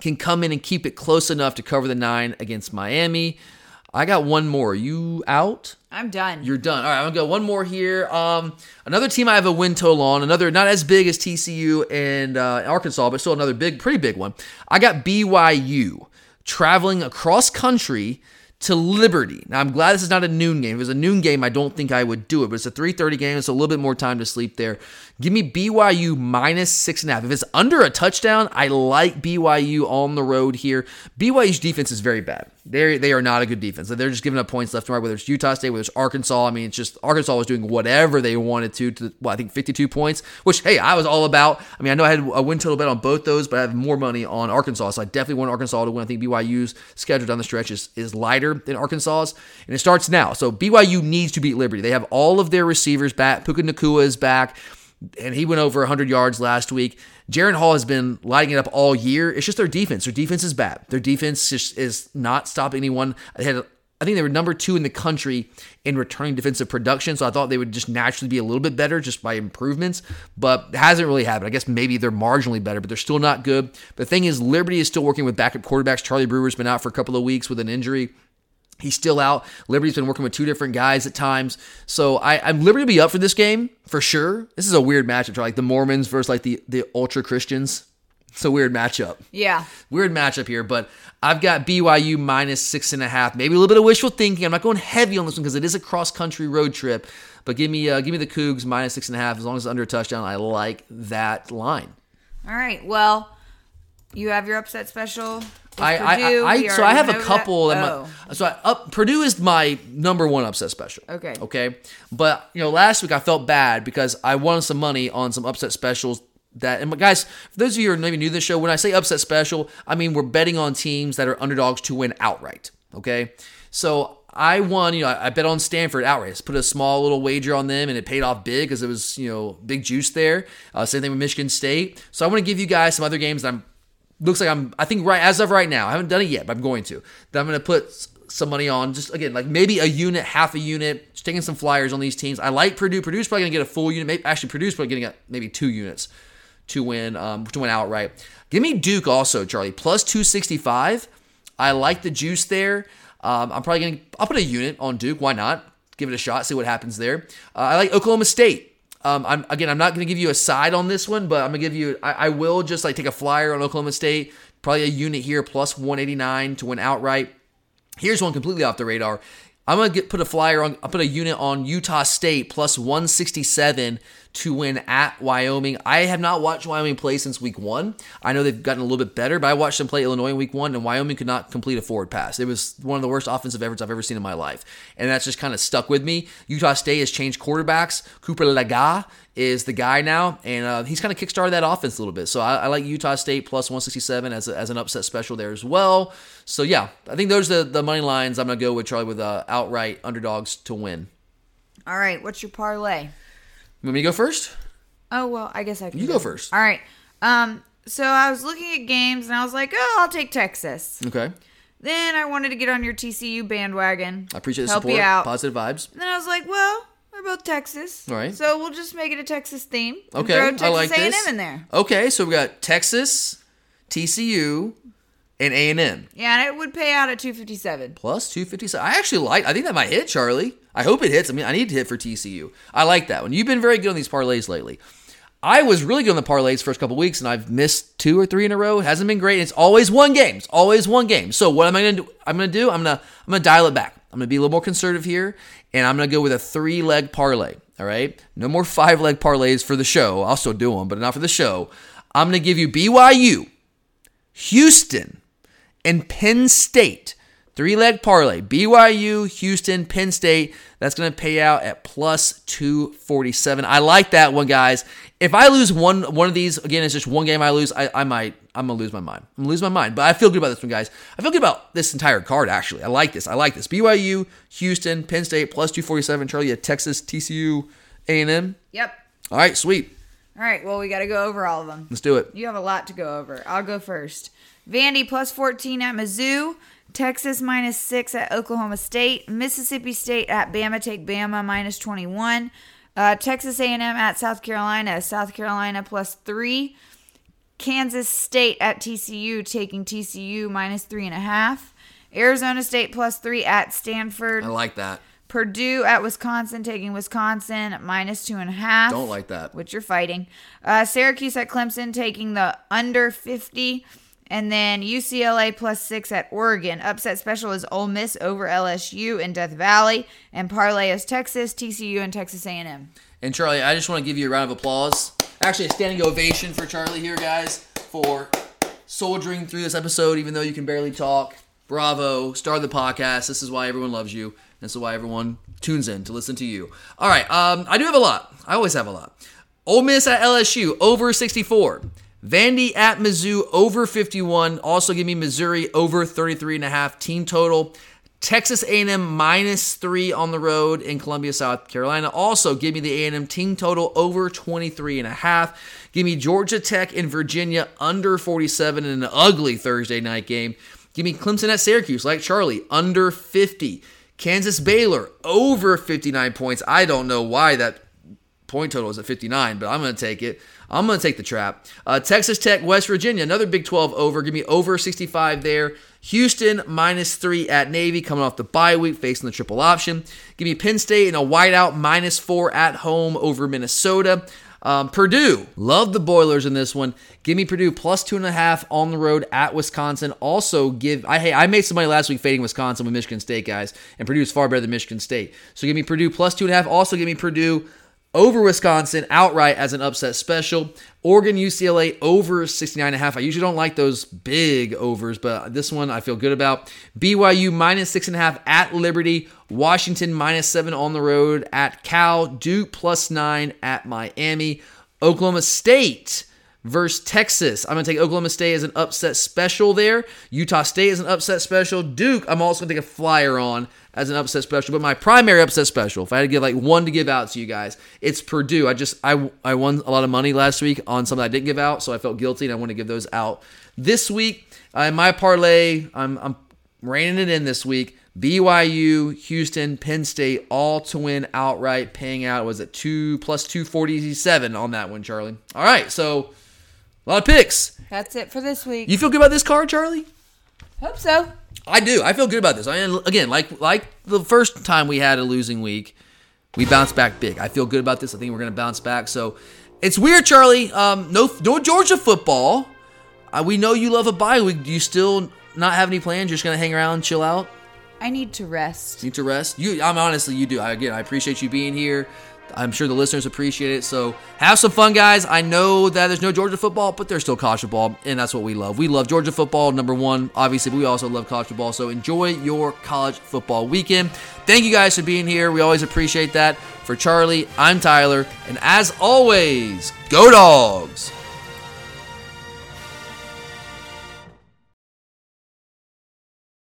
can come in and keep it close enough to cover the nine against Miami. I got one more. You out? I'm done. You're done. All right, I'm gonna go one more here. Um, another team I have a win total on. Another not as big as TCU and uh, Arkansas, but still another big, pretty big one. I got BYU traveling across country to Liberty. Now I'm glad this is not a noon game. If it was a noon game, I don't think I would do it. But it's a 3:30 game. It's a little bit more time to sleep there. Give me BYU minus six and a half. If it's under a touchdown, I like BYU on the road here. BYU's defense is very bad. They they are not a good defense. They're just giving up points left and right. Whether it's Utah State, whether it's Arkansas. I mean, it's just Arkansas was doing whatever they wanted to. To well, I think 52 points, which hey, I was all about. I mean, I know I had a win total bet on both those, but I have more money on Arkansas, so I definitely want Arkansas to win. I think BYU's schedule down the stretch is is lighter than Arkansas's, and it starts now. So BYU needs to beat Liberty. They have all of their receivers back. Puka Nacua is back and he went over 100 yards last week. Jaren Hall has been lighting it up all year. It's just their defense. Their defense is bad. Their defense just is not stopping anyone. They had, I think they were number two in the country in returning defensive production. So I thought they would just naturally be a little bit better just by improvements, but it hasn't really happened. I guess maybe they're marginally better, but they're still not good. The thing is, Liberty is still working with backup quarterbacks. Charlie Brewer's been out for a couple of weeks with an injury. He's still out. Liberty's been working with two different guys at times. So I, I'm Liberty to be up for this game for sure. This is a weird matchup, like the Mormons versus like the, the ultra Christians. It's a weird matchup. Yeah. Weird matchup here, but I've got BYU minus six and a half. Maybe a little bit of wishful thinking. I'm not going heavy on this one because it is a cross country road trip. But give me uh, give me the Cougs minus six and a half as long as it's under a touchdown. I like that line. All right. Well, you have your upset special. With I, I, I, so I have a couple. that. that my- so I, up Purdue is my number one upset special. Okay. Okay. But you know, last week I felt bad because I won some money on some upset specials. That and guys, for those of you who are maybe new to the show, when I say upset special, I mean we're betting on teams that are underdogs to win outright. Okay, so I won. You know, I bet on Stanford outright. Put a small little wager on them, and it paid off big because it was you know big juice there. Uh, same thing with Michigan State. So I want to give you guys some other games that I'm looks like I'm I think right as of right now I haven't done it yet, but I'm going to. That I'm going to put some money on just again like maybe a unit, half a unit, just taking some flyers on these teams. I like Purdue. Purdue's probably going to get a full unit. Maybe actually Purdue's probably getting maybe two units to win um, to win outright. Give me Duke also, Charlie plus two sixty five. I like the juice there. Um, I'm probably going to, I'll put a unit on Duke. Why not? Give it a shot, see what happens there. Uh, I like Oklahoma State. Um, I'm, again, I'm not going to give you a side on this one, but I'm going to give you, I, I, will just like take a flyer on Oklahoma State. Probably a unit here, plus 189 to win outright. Here's one completely off the radar. I'm gonna get put a flyer on. I'll put a unit on Utah State plus 167 to win at Wyoming. I have not watched Wyoming play since week one. I know they've gotten a little bit better, but I watched them play Illinois in week one, and Wyoming could not complete a forward pass. It was one of the worst offensive efforts I've ever seen in my life. And that's just kind of stuck with me. Utah State has changed quarterbacks. Cooper Legas is the guy now, and uh, he's kind of kickstarted that offense a little bit. So I, I like Utah State plus 167 as, a, as an upset special there as well. So yeah, I think those are the, the money lines I'm going to go with, Charlie, with uh, outright underdogs to win. All right, what's your parlay? You want me to go first? Oh well, I guess I can. You go first. All right. Um. So I was looking at games and I was like, oh, I'll take Texas. Okay. Then I wanted to get on your TCU bandwagon. I appreciate the help support. you out. Positive vibes. And then I was like, well, we're both Texas. All right. So we'll just make it a Texas theme. Okay, Throw I Texas like A&M this. in there. Okay, so we got Texas, TCU, and A and M Yeah, and it would pay out at 257. plus two fifty seven. I actually like. I think that might hit Charlie. I hope it hits. I mean, I need to hit for TCU. I like that one. You've been very good on these parlays lately. I was really good on the parlays first couple weeks, and I've missed two or three in a row. It hasn't been great. It's always one game. It's always one game. So what am I gonna do? I'm gonna do. I'm gonna I'm gonna dial it back. I'm gonna be a little more conservative here, and I'm gonna go with a three leg parlay. All right, no more five leg parlays for the show. I'll still do them, but not for the show. I'm gonna give you BYU, Houston, and Penn State. Three leg parlay. BYU, Houston, Penn State. That's going to pay out at plus 247. I like that one, guys. If I lose one one of these, again, it's just one game I lose, I, I might, I'm going to lose my mind. I'm going to lose my mind. But I feel good about this one, guys. I feel good about this entire card, actually. I like this. I like this. BYU, Houston, Penn State, plus 247. Charlie, at Texas, TCU, A&M. Yep. All right, sweet. All right. Well, we got to go over all of them. Let's do it. You have a lot to go over. I'll go first. Vandy plus 14 at Mizzou. Texas minus 6 at Oklahoma State. Mississippi State at Bama. Take Bama minus 21. Uh, Texas A&M at South Carolina. South Carolina plus 3. Kansas State at TCU. Taking TCU minus 3.5. Arizona State plus 3 at Stanford. I like that. Purdue at Wisconsin, taking Wisconsin minus two and a half. Don't like that. Which you're fighting. Uh, Syracuse at Clemson, taking the under 50. And then UCLA plus six at Oregon. Upset special is Ole Miss over LSU in Death Valley. And parlay is Texas, TCU, and Texas A&M. And Charlie, I just want to give you a round of applause. Actually, a standing ovation for Charlie here, guys, for soldiering through this episode, even though you can barely talk. Bravo, star of the podcast. This is why everyone loves you. This is why everyone tunes in to listen to you. All right, um, I do have a lot. I always have a lot. Ole Miss at LSU over 64. Vandy at Mizzou over 51. Also give me Missouri over 33 and a half team total. Texas A&M minus three on the road in Columbia, South Carolina. Also, give me the A&M team total over 23 and a half. Give me Georgia Tech and Virginia under 47 in an ugly Thursday night game. Give me Clemson at Syracuse, like Charlie, under 50. Kansas Baylor over 59 points. I don't know why that point total is at 59, but I'm going to take it. I'm going to take the trap. Uh, Texas Tech, West Virginia, another Big 12 over. Give me over 65 there. Houston minus three at Navy, coming off the bye week, facing the triple option. Give me Penn State and a whiteout minus four at home over Minnesota. Um, Purdue, love the Boilers in this one. Give me Purdue plus two and a half on the road at Wisconsin. Also, give I hey I made some money last week fading Wisconsin with Michigan State guys, and Purdue is far better than Michigan State. So give me Purdue plus two and a half. Also give me Purdue over Wisconsin outright as an upset special. Oregon UCLA over 69 and a half. I usually don't like those big overs, but this one I feel good about. BYU minus six and a half at Liberty. Washington minus seven on the road at Cal. Duke plus nine at Miami. Oklahoma State versus Texas. I'm going to take Oklahoma State as an upset special there. Utah State is an upset special. Duke, I'm also going to take a flyer on as an upset special. But my primary upset special, if I had to give like one to give out to you guys, it's Purdue. I just I I won a lot of money last week on something I didn't give out, so I felt guilty and I want to give those out this week. Uh, in my parlay, I'm I'm reining it in this week. BYU, Houston, Penn State, all to win outright, paying out was at two plus two forty seven on that one, Charlie. All right, so a lot of picks. That's it for this week. You feel good about this card, Charlie? Hope so. I do. I feel good about this. I again, like like the first time we had a losing week, we bounced back big. I feel good about this. I think we're gonna bounce back. So it's weird, Charlie. Um, no, no Georgia football. Uh, we know you love a bye week. Do you still not have any plans? You're just gonna hang around, chill out. I need to rest. Need to rest. You, I'm honestly, you do. I, again, I appreciate you being here. I'm sure the listeners appreciate it. So have some fun, guys. I know that there's no Georgia football, but there's still college football, and that's what we love. We love Georgia football, number one, obviously, but we also love college football. So enjoy your college football weekend. Thank you guys for being here. We always appreciate that. For Charlie, I'm Tyler, and as always, go dogs.